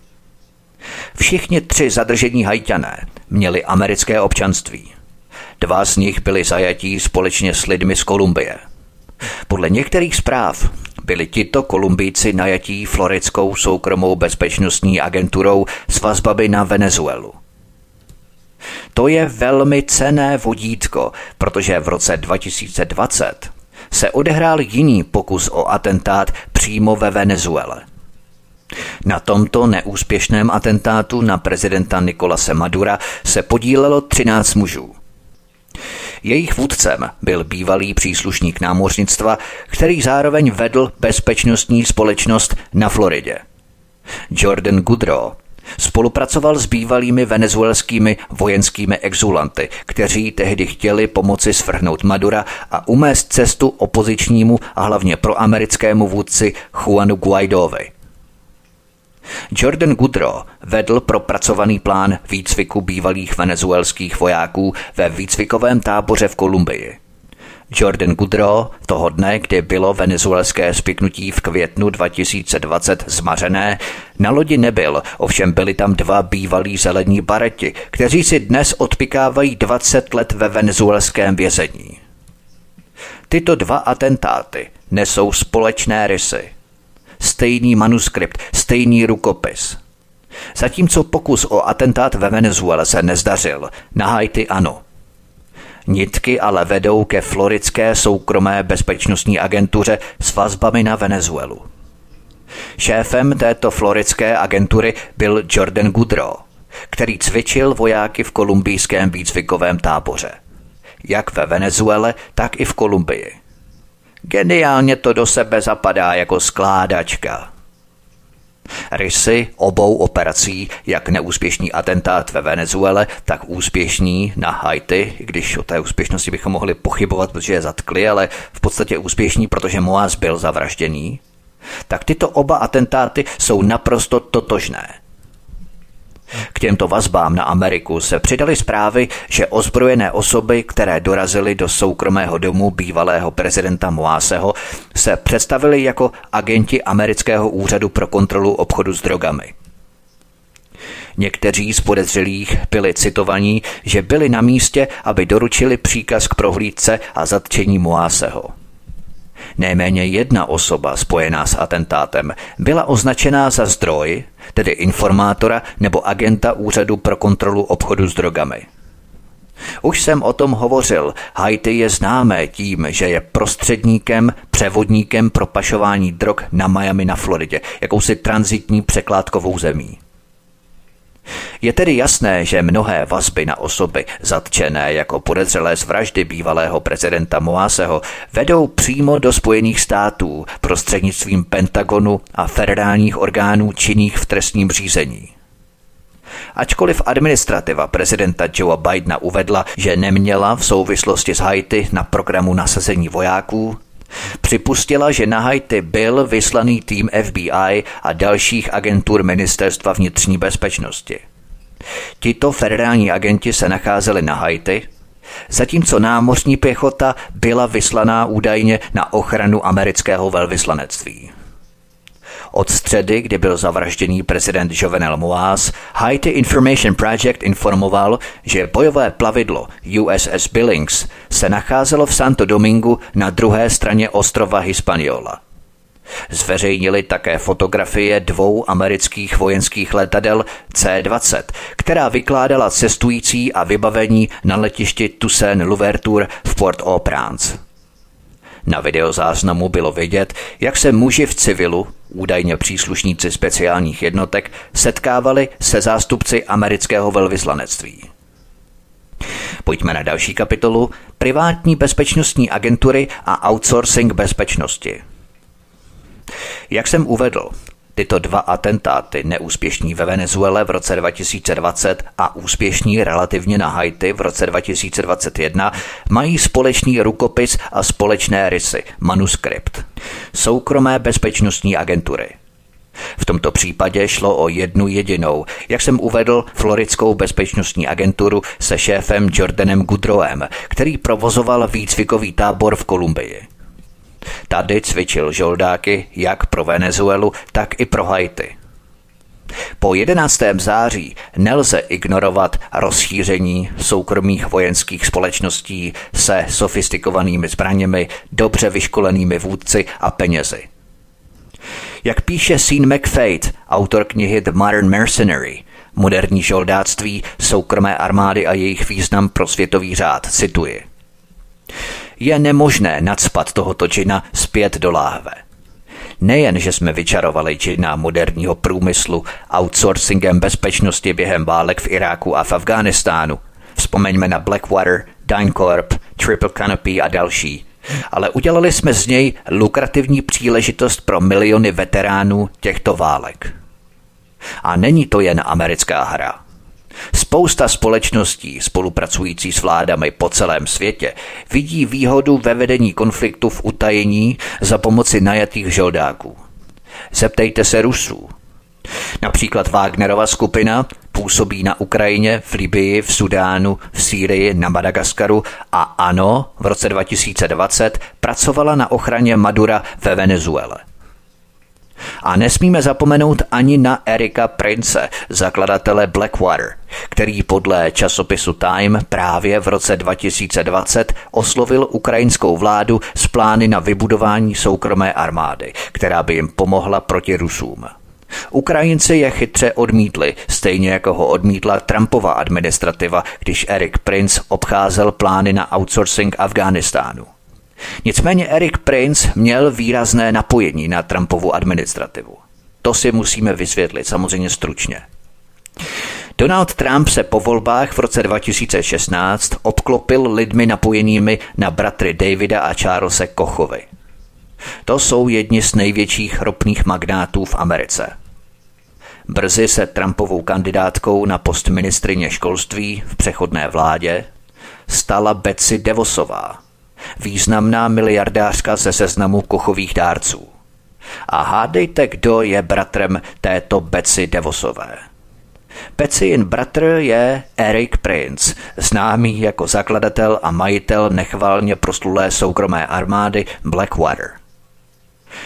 Všichni tři zadržení hajťané měli americké občanství. Dva z nich byli zajatí společně s lidmi z Kolumbie. Podle některých zpráv byli tito Kolumbíci najatí floridskou soukromou bezpečnostní agenturou s vazbami na Venezuelu. To je velmi cené vodítko, protože v roce 2020 se odehrál jiný pokus o atentát přímo ve Venezuele. Na tomto neúspěšném atentátu na prezidenta Nikolase Madura se podílelo 13 mužů. Jejich vůdcem byl bývalý příslušník námořnictva, který zároveň vedl bezpečnostní společnost na Floridě. Jordan Goodrow Spolupracoval s bývalými venezuelskými vojenskými exulanty, kteří tehdy chtěli pomoci svrhnout Madura a umést cestu opozičnímu a hlavně proamerickému vůdci Juanu Guaidovi. Jordan Goodrow vedl propracovaný plán výcviku bývalých venezuelských vojáků ve výcvikovém táboře v Kolumbii. Jordan Goodrow toho dne, kdy bylo venezuelské spiknutí v květnu 2020 zmařené, na lodi nebyl, ovšem byli tam dva bývalí zelení bareti, kteří si dnes odpikávají 20 let ve venezuelském vězení. Tyto dva atentáty nesou společné rysy. Stejný manuskript, stejný rukopis. Zatímco pokus o atentát ve Venezuele se nezdařil, na Haiti ano – Nitky ale vedou ke floridské soukromé bezpečnostní agentuře s vazbami na Venezuelu. Šéfem této floridské agentury byl Jordan Goodrow, který cvičil vojáky v kolumbijském výcvikovém táboře. Jak ve Venezuele, tak i v Kolumbii. Geniálně to do sebe zapadá jako skládačka. Rysy obou operací, jak neúspěšný atentát ve Venezuele, tak úspěšný na Haiti, když o té úspěšnosti bychom mohli pochybovat, protože je zatkli, ale v podstatě úspěšný, protože Moaz byl zavražděný, tak tyto oba atentáty jsou naprosto totožné. K těmto vazbám na Ameriku se přidaly zprávy, že ozbrojené osoby, které dorazily do soukromého domu bývalého prezidenta Moáseho, se představili jako agenti amerického úřadu pro kontrolu obchodu s drogami. Někteří z podezřelých byli citovaní, že byli na místě, aby doručili příkaz k prohlídce a zatčení Moáseho. Nejméně jedna osoba spojená s atentátem byla označená za zdroj, tedy informátora nebo agenta Úřadu pro kontrolu obchodu s drogami. Už jsem o tom hovořil. Haiti je známé tím, že je prostředníkem, převodníkem pro pašování drog na Miami na Floridě, jakousi transitní překládkovou zemí. Je tedy jasné, že mnohé vazby na osoby zatčené jako podezřelé z vraždy bývalého prezidenta Moaseho vedou přímo do Spojených států prostřednictvím Pentagonu a federálních orgánů činných v trestním řízení. Ačkoliv administrativa prezidenta Joea Bidena uvedla, že neměla v souvislosti s Haiti na programu nasazení vojáků, Připustila, že na Haiti byl vyslaný tým FBI a dalších agentur ministerstva vnitřní bezpečnosti. Tito federální agenti se nacházeli na Haiti, zatímco námořní pěchota byla vyslaná údajně na ochranu amerického velvyslanectví. Od středy, kdy byl zavražděný prezident Jovenel Moaz, Haiti Information Project informoval, že bojové plavidlo USS Billings se nacházelo v Santo Domingu na druhé straně ostrova Hispaniola. Zveřejnili také fotografie dvou amerických vojenských letadel C-20, která vykládala cestující a vybavení na letišti Toussaint Louverture v Port-au-Prince. Na videozáznamu bylo vidět, jak se muži v civilu, údajně příslušníci speciálních jednotek, setkávali se zástupci amerického velvyslanectví. Pojďme na další kapitolu Privátní bezpečnostní agentury a outsourcing bezpečnosti. Jak jsem uvedl, Tyto dva atentáty, neúspěšní ve Venezuele v roce 2020 a úspěšní relativně na Haiti v roce 2021, mají společný rukopis a společné rysy, manuskript. Soukromé bezpečnostní agentury. V tomto případě šlo o jednu jedinou, jak jsem uvedl, floridskou bezpečnostní agenturu se šéfem Jordanem Goodrowem, který provozoval výcvikový tábor v Kolumbii. Tady cvičil žoldáky jak pro Venezuelu, tak i pro Haiti. Po 11. září nelze ignorovat rozšíření soukromých vojenských společností se sofistikovanými zbraněmi, dobře vyškolenými vůdci a penězi. Jak píše Sean McFate, autor knihy The Modern Mercenary, moderní žoldáctví, soukromé armády a jejich význam pro světový řád, cituji. Je nemožné nadspat tohoto džina zpět do láhve. Nejen, že jsme vyčarovali činná moderního průmyslu outsourcingem bezpečnosti během válek v Iráku a v Afghánistánu. Vzpomeňme na Blackwater, DynCorp, Triple Canopy a další. Ale udělali jsme z něj lukrativní příležitost pro miliony veteránů těchto válek. A není to jen americká hra. Spousta společností spolupracující s vládami po celém světě vidí výhodu ve vedení konfliktu v utajení za pomoci najatých žoldáků. Zeptejte se Rusů. Například Wagnerova skupina působí na Ukrajině, v Libii, v Sudánu, v Sýrii, na Madagaskaru a ano, v roce 2020 pracovala na ochraně Madura ve Venezuele. A nesmíme zapomenout ani na Erika Prince, zakladatele Blackwater, který podle časopisu Time právě v roce 2020 oslovil ukrajinskou vládu s plány na vybudování soukromé armády, která by jim pomohla proti Rusům. Ukrajinci je chytře odmítli, stejně jako ho odmítla Trumpova administrativa, když Eric Prince obcházel plány na outsourcing Afghánistánu. Nicméně Eric Prince měl výrazné napojení na Trumpovu administrativu. To si musíme vysvětlit, samozřejmě stručně. Donald Trump se po volbách v roce 2016 obklopil lidmi napojenými na bratry Davida a Charlesa Kochovi. To jsou jedni z největších ropných magnátů v Americe. Brzy se Trumpovou kandidátkou na post ministrině školství v přechodné vládě stala Betsy Devosová, významná miliardářka ze seznamu kochových dárců. A hádejte, kdo je bratrem této Betsy Devosové. Betsyin bratr je Eric Prince, známý jako zakladatel a majitel nechvalně proslulé soukromé armády Blackwater.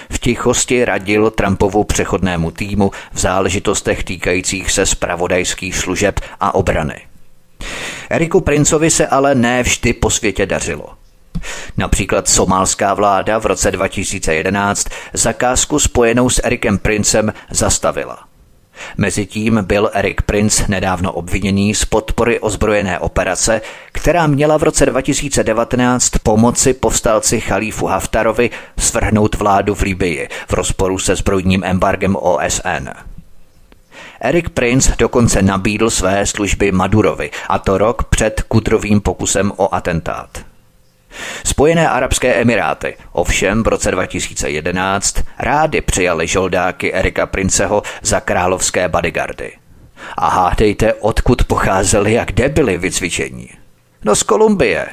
V tichosti radil Trumpovu přechodnému týmu v záležitostech týkajících se spravodajských služeb a obrany. Eriku Princovi se ale ne vždy po světě dařilo – Například somálská vláda v roce 2011 zakázku spojenou s Erikem Princem zastavila. Mezitím byl Erik Prince nedávno obviněný z podpory ozbrojené operace, která měla v roce 2019 pomoci povstalci Chalífu Haftarovi svrhnout vládu v Libii v rozporu se zbrojním embargem OSN. Erik Prince dokonce nabídl své služby Madurovi, a to rok před Kudrovým pokusem o atentát. Spojené arabské emiráty ovšem v roce 2011 rády přijali žoldáky Erika Princeho za královské bodyguardy. A hádejte, odkud pocházeli a kde byli vycvičení. No z Kolumbie.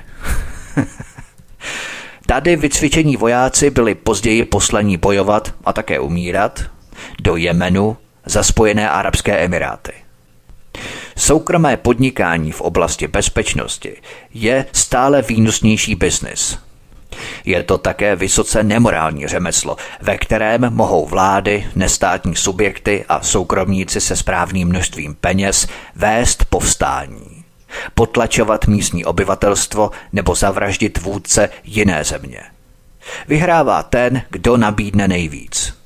Tady vycvičení vojáci byli později poslaní bojovat a také umírat do Jemenu za Spojené arabské emiráty. Soukromé podnikání v oblasti bezpečnosti je stále výnosnější biznis. Je to také vysoce nemorální řemeslo, ve kterém mohou vlády, nestátní subjekty a soukromníci se správným množstvím peněz vést povstání, potlačovat místní obyvatelstvo nebo zavraždit vůdce jiné země. Vyhrává ten, kdo nabídne nejvíc.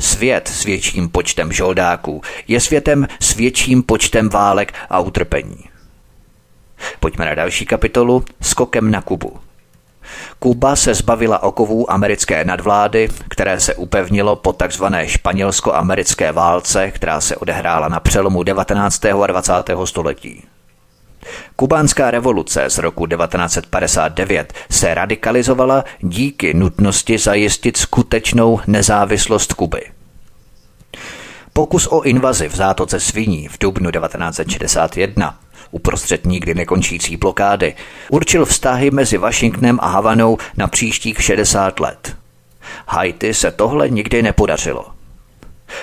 Svět s větším počtem žoldáků je světem s větším počtem válek a utrpení. Pojďme na další kapitolu Skokem na Kubu. Kuba se zbavila okovů americké nadvlády, které se upevnilo po tzv. španělsko-americké válce, která se odehrála na přelomu 19. a 20. století. Kubánská revoluce z roku 1959 se radikalizovala díky nutnosti zajistit skutečnou nezávislost Kuby. Pokus o invazi v zátoce Sviní v dubnu 1961 uprostřed nikdy nekončící blokády, určil vztahy mezi Washingtonem a Havanou na příštích 60 let. Haiti se tohle nikdy nepodařilo –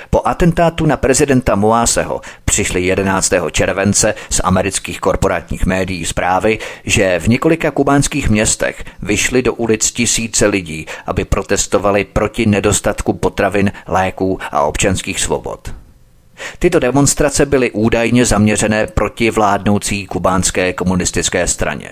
po atentátu na prezidenta Moáseho přišly 11. července z amerických korporátních médií zprávy, že v několika kubánských městech vyšly do ulic tisíce lidí, aby protestovali proti nedostatku potravin, léků a občanských svobod. Tyto demonstrace byly údajně zaměřené proti vládnoucí kubánské komunistické straně.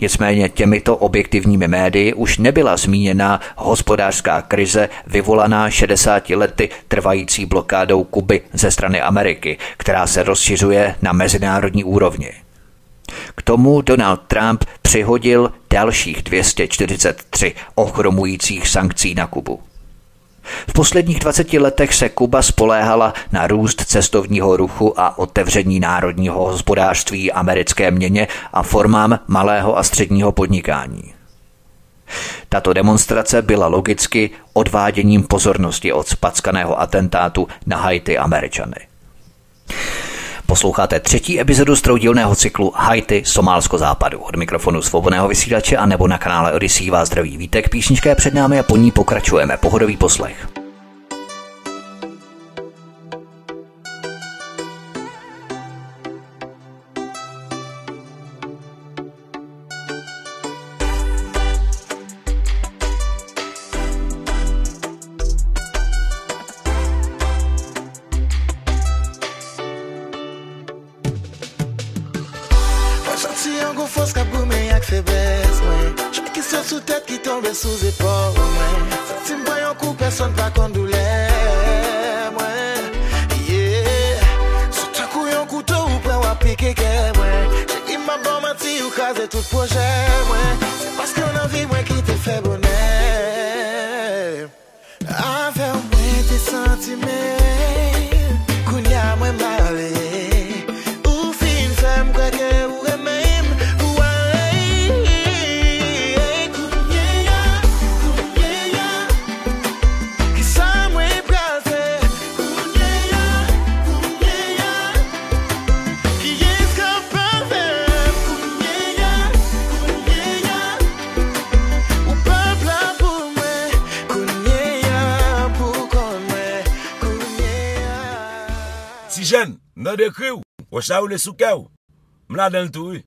Nicméně těmito objektivními médii už nebyla zmíněna hospodářská krize vyvolaná 60 lety trvající blokádou Kuby ze strany Ameriky, která se rozšiřuje na mezinárodní úrovni. K tomu Donald Trump přihodil dalších 243 ochromujících sankcí na Kubu. V posledních 20 letech se Kuba spoléhala na růst cestovního ruchu a otevření národního hospodářství americké měně a formám malého a středního podnikání. Tato demonstrace byla logicky odváděním pozornosti od spackaného atentátu na Haiti Američany. Posloucháte třetí epizodu stroudílného cyklu Haiti Somálsko západu. Od mikrofonu svobodného vysílače a nebo na kanále Odyssey vás zdraví vítek. Písnička je před námi a po ní pokračujeme. Pohodový poslech.
sa ou le souke ou. Mla den tou e.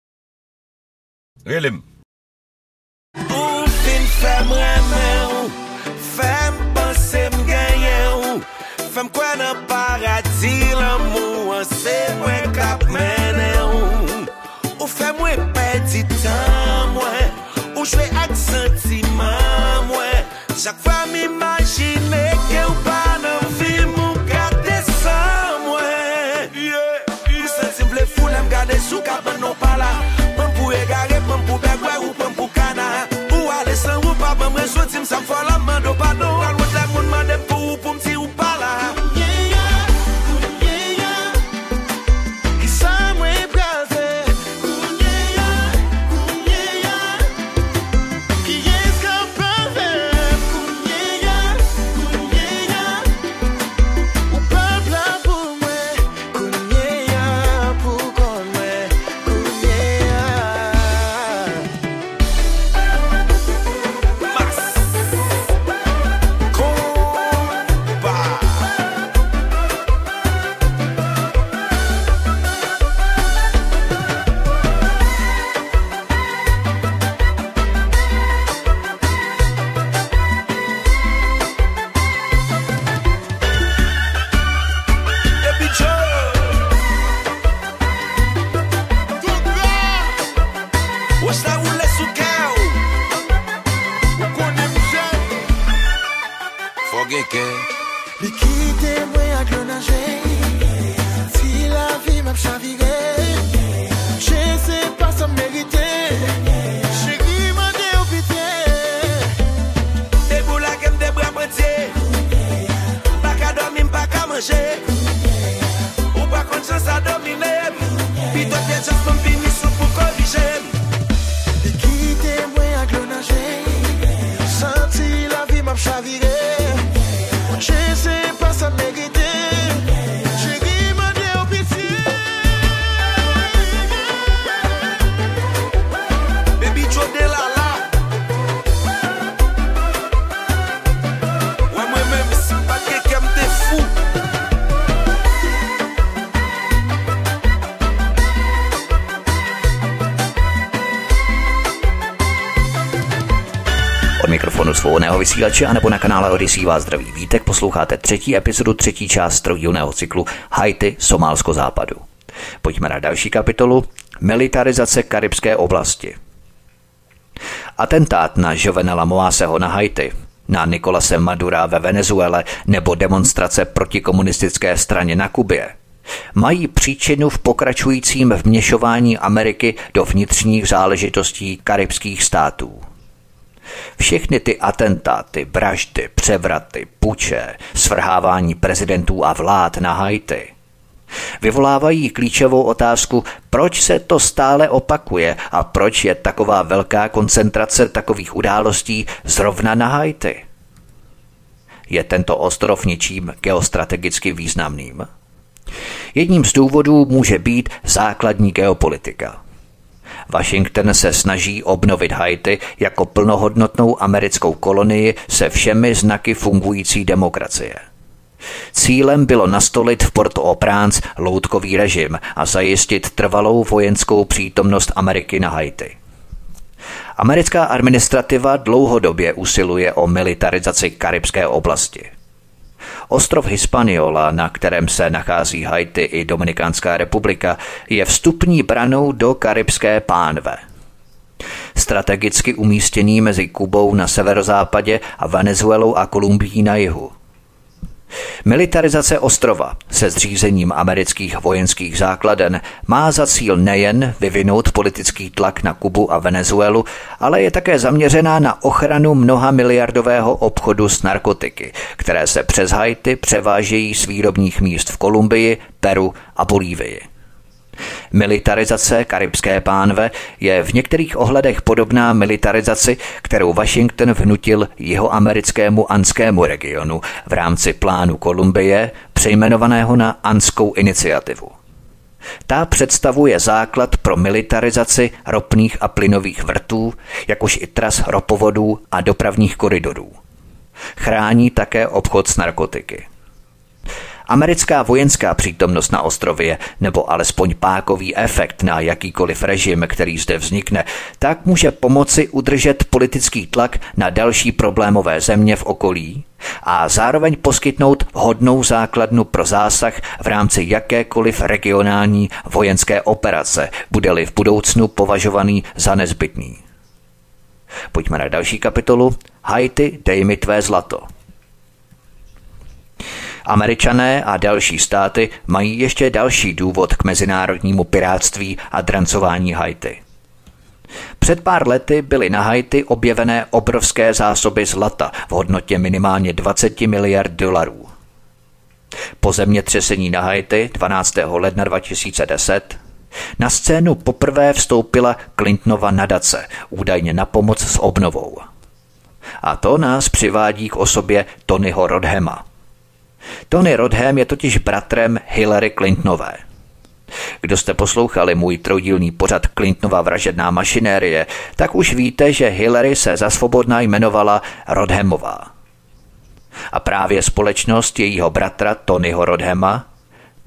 vysílače a nebo na kanále Odisí vás zdraví vítek posloucháte třetí epizodu, třetí část trojdílného cyklu Haiti, Somálsko západu. Pojďme na další kapitolu Militarizace karibské oblasti. Atentát na Jovenela Moáseho na Haiti, na Nikolase Madura ve Venezuele nebo demonstrace proti komunistické straně na Kubě mají příčinu v pokračujícím vměšování Ameriky do vnitřních záležitostí karibských států. Všechny ty atentáty, vraždy, převraty, puče, svrhávání prezidentů a vlád na Haiti vyvolávají klíčovou otázku, proč se to stále opakuje a proč je taková velká koncentrace takových událostí zrovna na Haiti. Je tento ostrov něčím geostrategicky významným? Jedním z důvodů může být základní geopolitika. Washington se snaží obnovit Haiti jako plnohodnotnou americkou kolonii se všemi znaky fungující demokracie. Cílem bylo nastolit v Port-au-Prince loutkový režim a zajistit trvalou vojenskou přítomnost Ameriky na Haiti. Americká administrativa dlouhodobě usiluje o militarizaci karibské oblasti – Ostrov Hispaniola, na kterém se nachází Haiti i Dominikánská republika, je vstupní branou do karibské pánve. Strategicky umístěný mezi Kubou na severozápadě a Venezuelou a Kolumbií na jihu. Militarizace ostrova se zřízením amerických vojenských základen má za cíl nejen vyvinout politický tlak na Kubu a Venezuelu, ale je také zaměřená na ochranu mnoha miliardového obchodu s narkotiky, které se přes Haiti převážejí z výrobních míst v Kolumbii, Peru a Bolívii. Militarizace karibské pánve je v některých ohledech podobná militarizaci, kterou Washington vnutil jeho americkému anskému regionu v rámci plánu Kolumbie, přejmenovaného na Anskou iniciativu. Ta představuje základ pro militarizaci ropných a plynových vrtů, jakož i tras ropovodů a dopravních koridorů. Chrání také obchod s narkotiky. Americká vojenská přítomnost na ostrově, nebo alespoň pákový efekt na jakýkoliv režim, který zde vznikne, tak může pomoci udržet politický tlak na další problémové země v okolí a zároveň poskytnout hodnou základnu pro zásah v rámci jakékoliv regionální vojenské operace, bude-li v budoucnu považovaný za nezbytný. Pojďme na další kapitolu. Haiti, dej mi tvé zlato. Američané a další státy mají ještě další důvod k mezinárodnímu piráctví a drancování Haiti. Před pár lety byly na Haiti objevené obrovské zásoby zlata v hodnotě minimálně 20 miliard dolarů. Po zemětřesení na Haiti 12. ledna 2010 na scénu poprvé vstoupila Clintonova nadace, údajně na pomoc s obnovou. A to nás přivádí k osobě Tonyho Rodhema, Tony Rodham je totiž bratrem Hillary Clintonové. Kdo jste poslouchali můj troudílný pořad Clintonova vražedná mašinérie, tak už víte, že Hillary se za svobodná jmenovala Rodhamová. A právě společnost jejího bratra Tonyho Rodhama,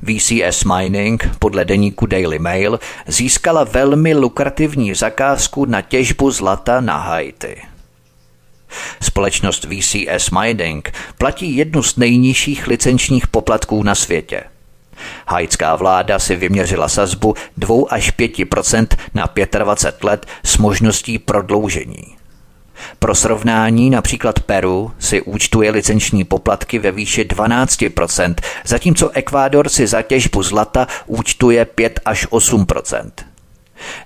VCS Mining podle deníku Daily Mail získala velmi lukrativní zakázku na těžbu zlata na Haiti. Společnost VCS Mining platí jednu z nejnižších licenčních poplatků na světě. Haitská vláda si vyměřila sazbu 2 až 5% na 25 let s možností prodloužení. Pro srovnání například Peru si účtuje licenční poplatky ve výši 12%, zatímco Ekvádor si za těžbu zlata účtuje 5 až 8%.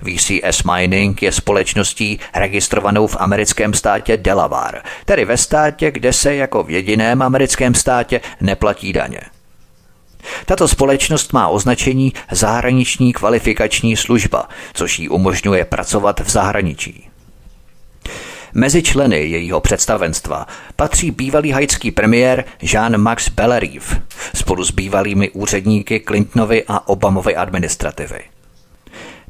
VCS Mining je společností registrovanou v americkém státě Delaware, tedy ve státě, kde se jako v jediném americkém státě neplatí daně. Tato společnost má označení zahraniční kvalifikační služba, což jí umožňuje pracovat v zahraničí. Mezi členy jejího představenstva patří bývalý haitský premiér Jean-Max Bellerive spolu s bývalými úředníky Clintonovy a Obamovy administrativy.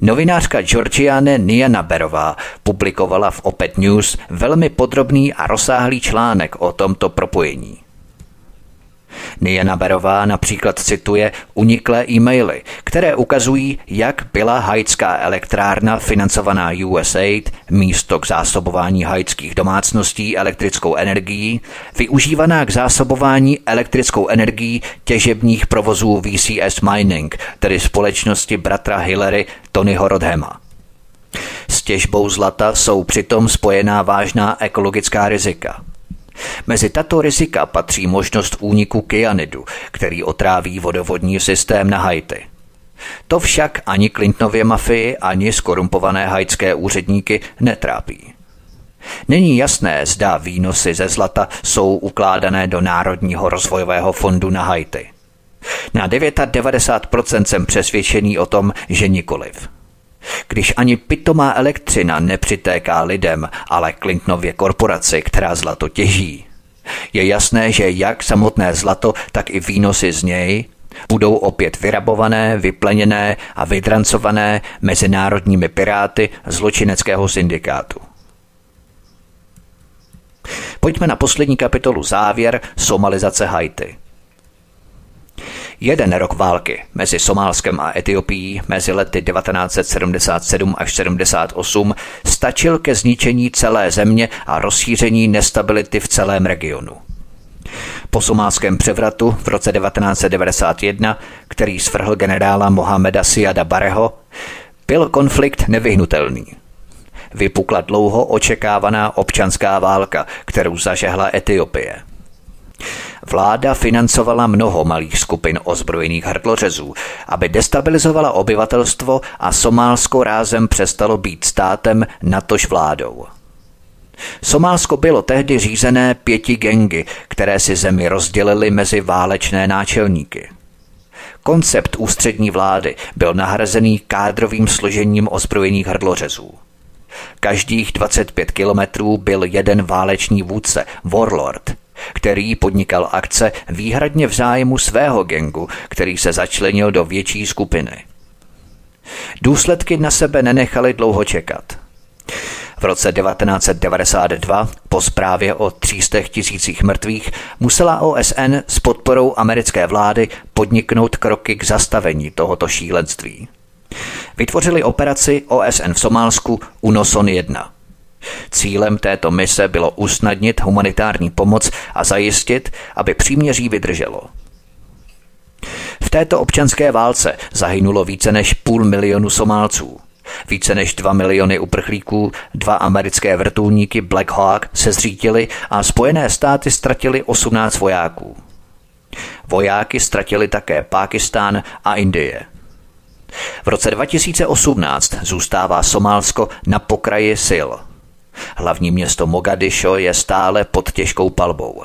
Novinářka Georgiane Nianaberová publikovala v Opet News velmi podrobný a rozsáhlý článek o tomto propojení. Niana Berová například cituje uniklé e-maily, které ukazují, jak byla haitská elektrárna financovaná USAID, místo k zásobování haitských domácností elektrickou energií, využívaná k zásobování elektrickou energií těžebních provozů VCS Mining, tedy společnosti bratra Hillary Tonyho Rodhema. S těžbou zlata jsou přitom spojená vážná ekologická rizika – Mezi tato rizika patří možnost úniku kyanidu, který otráví vodovodní systém na Haiti. To však ani Clintonově mafii, ani skorumpované haitské úředníky netrápí. Není jasné, zda výnosy ze zlata jsou ukládané do Národního rozvojového fondu na Haiti. Na 99% jsem přesvědčený o tom, že nikoliv. Když ani pitomá elektřina nepřitéká lidem, ale Clintonově korporaci, která zlato těží, je jasné, že jak samotné zlato, tak i výnosy z něj budou opět vyrabované, vypleněné a vydrancované mezinárodními piráty zločineckého syndikátu. Pojďme na poslední kapitolu závěr somalizace Haiti. Jeden rok války mezi Somálskem a Etiopií mezi lety 1977 až 78 stačil ke zničení celé země a rozšíření nestability v celém regionu. Po somálském převratu v roce 1991, který svrhl generála Mohameda Siada Bareho, byl konflikt nevyhnutelný. Vypukla dlouho očekávaná občanská válka, kterou zažehla Etiopie. Vláda financovala mnoho malých skupin ozbrojených hrdlořezů, aby destabilizovala obyvatelstvo a Somálsko rázem přestalo být státem, natož vládou. Somálsko bylo tehdy řízené pěti gengy, které si zemi rozdělily mezi válečné náčelníky. Koncept ústřední vlády byl nahrazený kádrovým složením ozbrojených hrdlořezů. Každých 25 kilometrů byl jeden válečný vůdce, warlord, který podnikal akce výhradně v zájmu svého gengu, který se začlenil do větší skupiny. Důsledky na sebe nenechali dlouho čekat. V roce 1992 po zprávě o 300 tisících mrtvých musela OSN s podporou americké vlády podniknout kroky k zastavení tohoto šílenství. Vytvořili operaci OSN v Somálsku UNOSON 1. Cílem této mise bylo usnadnit humanitární pomoc a zajistit, aby příměří vydrželo. V této občanské válce zahynulo více než půl milionu Somálců. Více než dva miliony uprchlíků, dva americké vrtulníky Black Hawk se zřítili a Spojené státy ztratili 18 vojáků. Vojáky ztratili také Pákistán a Indie. V roce 2018 zůstává Somálsko na pokraji sil. Hlavní město Mogadišo je stále pod těžkou palbou.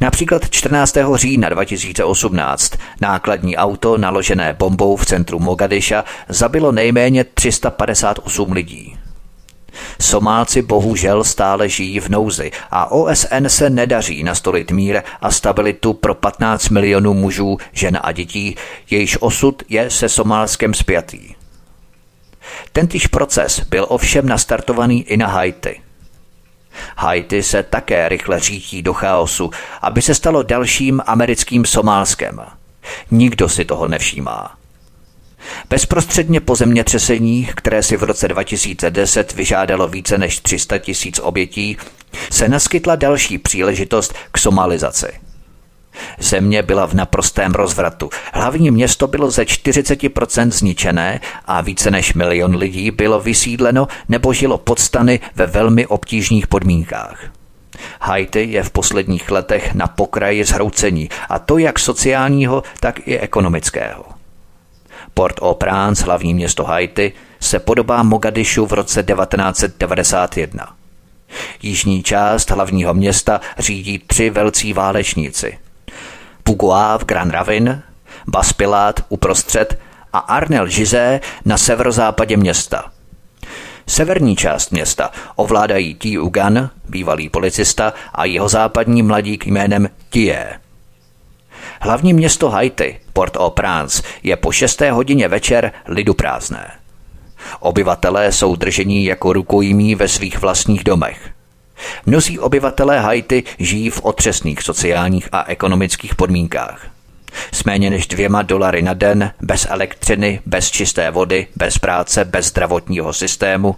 Například 14. října 2018 nákladní auto naložené bombou v centru Mogadiša zabilo nejméně 358 lidí. Somálci bohužel stále žijí v nouzi a OSN se nedaří nastolit mír a stabilitu pro 15 milionů mužů, žen a dětí, jejíž osud je se Somálskem spjatý. Tentýž proces byl ovšem nastartovaný i na Haiti – Haiti se také rychle řítí do chaosu, aby se stalo dalším americkým Somálskem. Nikdo si toho nevšímá. Bezprostředně po zemětřesení, které si v roce 2010 vyžádalo více než 300 tisíc obětí, se naskytla další příležitost k somalizaci. Země byla v naprostém rozvratu. Hlavní město bylo ze 40% zničené a více než milion lidí bylo vysídleno nebo žilo pod stany ve velmi obtížných podmínkách. Haiti je v posledních letech na pokraji zhroucení, a to jak sociálního, tak i ekonomického. Port-au-Prince, hlavní město Haiti, se podobá Mogadišu v roce 1991. Jižní část hlavního města řídí tři velcí válečníci – Pugua v Grand Ravin, Baspilát uprostřed a Arnel Žizé na severozápadě města. Severní část města ovládají Ti Ugan, bývalý policista, a jeho západní mladík jménem Tie. Hlavní město Haiti, Port-au-Prince, je po šesté hodině večer lidu prázdné. Obyvatelé jsou držení jako rukojmí ve svých vlastních domech. Mnozí obyvatelé Haiti žijí v otřesných sociálních a ekonomických podmínkách. S méně než dvěma dolary na den, bez elektřiny, bez čisté vody, bez práce, bez zdravotního systému.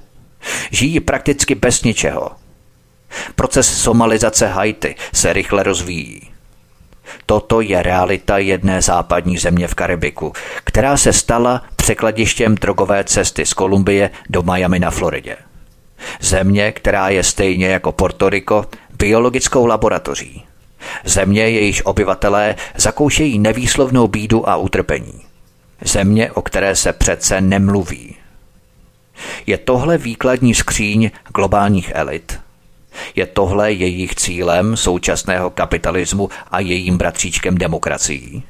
Žijí prakticky bez ničeho. Proces somalizace Haiti se rychle rozvíjí. Toto je realita jedné západní země v Karibiku, která se stala překladištěm drogové cesty z Kolumbie do Miami na Floridě. Země, která je stejně jako Porto Rico biologickou laboratoří. Země, jejíž obyvatelé zakoušejí nevýslovnou bídu a utrpení. Země, o které se přece nemluví. Je tohle výkladní skříň globálních elit? Je tohle jejich cílem současného kapitalismu a jejím bratříčkem demokracií?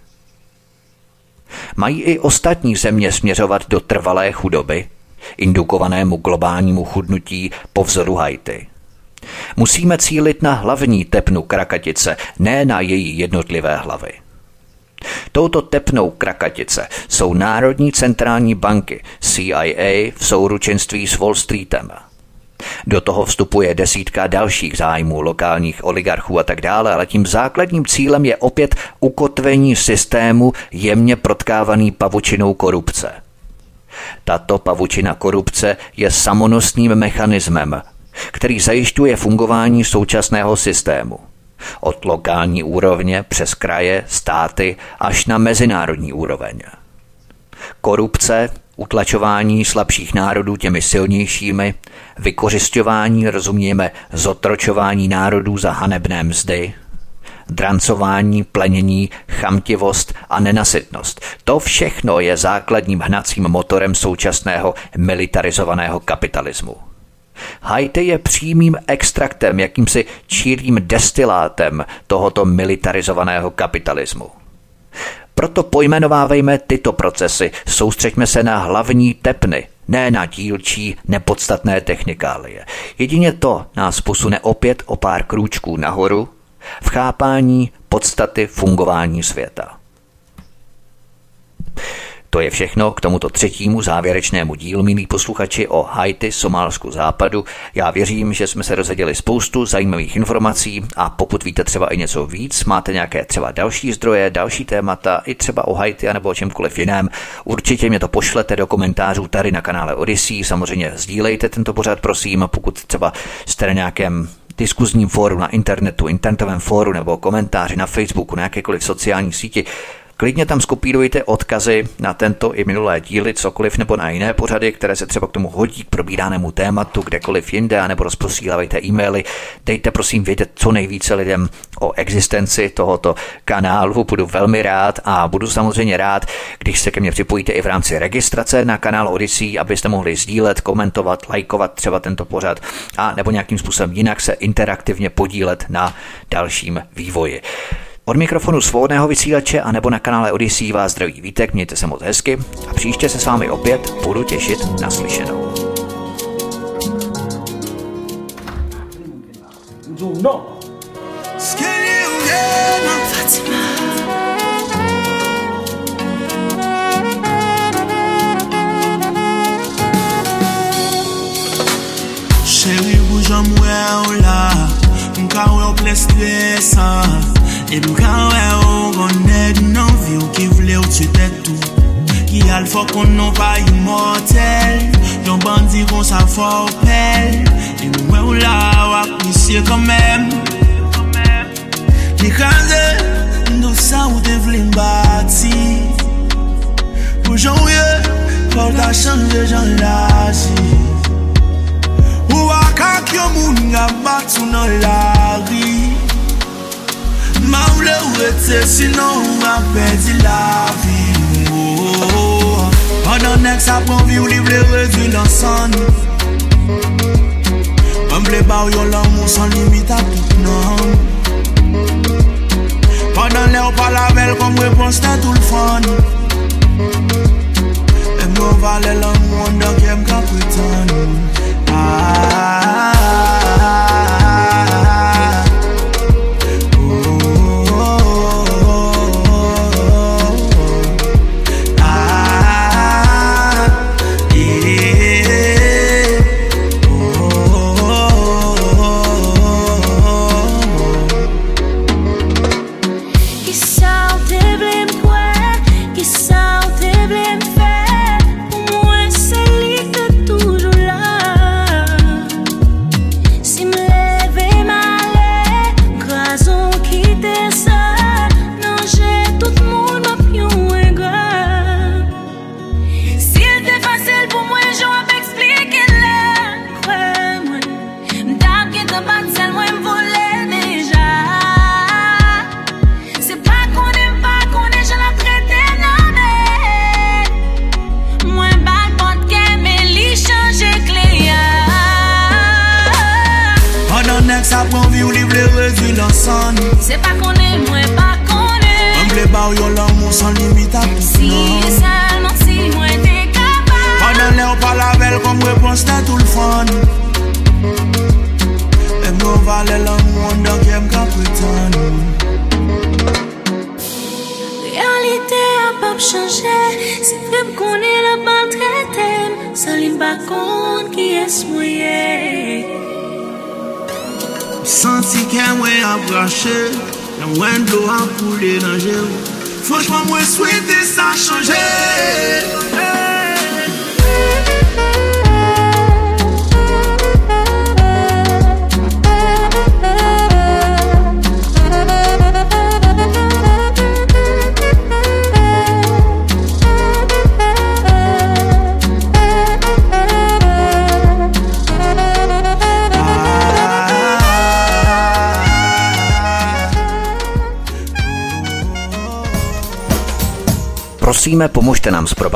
Mají i ostatní země směřovat do trvalé chudoby, indukovanému globálnímu chudnutí po vzoru Haiti? Musíme cílit na hlavní tepnu krakatice, ne na její jednotlivé hlavy. Touto tepnou krakatice jsou Národní centrální banky CIA v souručenství s Wall Streetem. Do toho vstupuje desítka dalších zájmů lokálních oligarchů a tak dále, ale tím základním cílem je opět ukotvení systému jemně protkávaný pavučinou korupce. Tato pavučina korupce je samonostným mechanismem, který zajišťuje fungování současného systému. Od lokální úrovně přes kraje, státy až na mezinárodní úroveň. Korupce, utlačování slabších národů těmi silnějšími, vykořišťování, rozumějeme, zotročování národů za hanebné mzdy, drancování, plenění, chamtivost a nenasytnost. To všechno je základním hnacím motorem současného militarizovaného kapitalismu. Haiti je přímým extraktem, jakýmsi čírým destilátem tohoto militarizovaného kapitalismu. Proto pojmenovávejme tyto procesy, soustřeďme se na hlavní tepny, ne na dílčí nepodstatné technikálie. Jedině to nás posune opět o pár krůčků nahoru v chápání podstaty fungování světa. To je všechno k tomuto třetímu závěrečnému dílu, milí posluchači, o Haiti, Somálsku západu. Já věřím, že jsme se dozvěděli spoustu zajímavých informací a pokud víte třeba i něco víc, máte nějaké třeba další zdroje, další témata, i třeba o Haiti nebo o čemkoliv jiném, určitě mě to pošlete do komentářů tady na kanále Odyssey. Samozřejmě sdílejte tento pořad, prosím, pokud třeba jste na nějakém diskuzním fóru na internetu, internetovém fóru nebo komentáři na Facebooku, na jakékoliv sociální síti, Klidně tam skopírujte odkazy na tento i minulé díly, cokoliv nebo na jiné pořady, které se třeba k tomu hodí k probíranému tématu, kdekoliv jinde, nebo rozposílávejte e-maily. Dejte prosím vědět co nejvíce lidem o existenci tohoto kanálu. Budu velmi rád a budu samozřejmě rád, když se ke mně připojíte i v rámci registrace na kanál Odyssey, abyste mohli sdílet, komentovat, lajkovat třeba tento pořad a nebo nějakým způsobem jinak se interaktivně podílet na dalším vývoji. Od mikrofonu svobodného vysílače a nebo na kanále Odyssey vás zdraví Vítek, mějte se moc hezky a příště se s vámi opět budu těšit na slyšenou. No. Chérie, bouge en moi, là, Mka we ou ple stresan E mka we ou gande di nan vi ou ki vle ou tue tetou Ki al fò kon nou pa imotel Yon bandi kon sa fò ou pel. E mwen ou la wak misye kanmem Ki kaze nou sa ou te vle mbati. Pou jan ouye, pou ta chanje jan lasi Ou wak ak yo moun nga batou nan lari Ma ou le ou ete, sinon ou an pedi la vi. Oh, ou Padan ek sa pon vi ou li vle redu lansan Mwen vle ba ou yon l'amou san limita tout nan
Padan le ou palavel kon repons nan tout l'fan E mwen vale l'amou an dan kem ka
pwetan Ah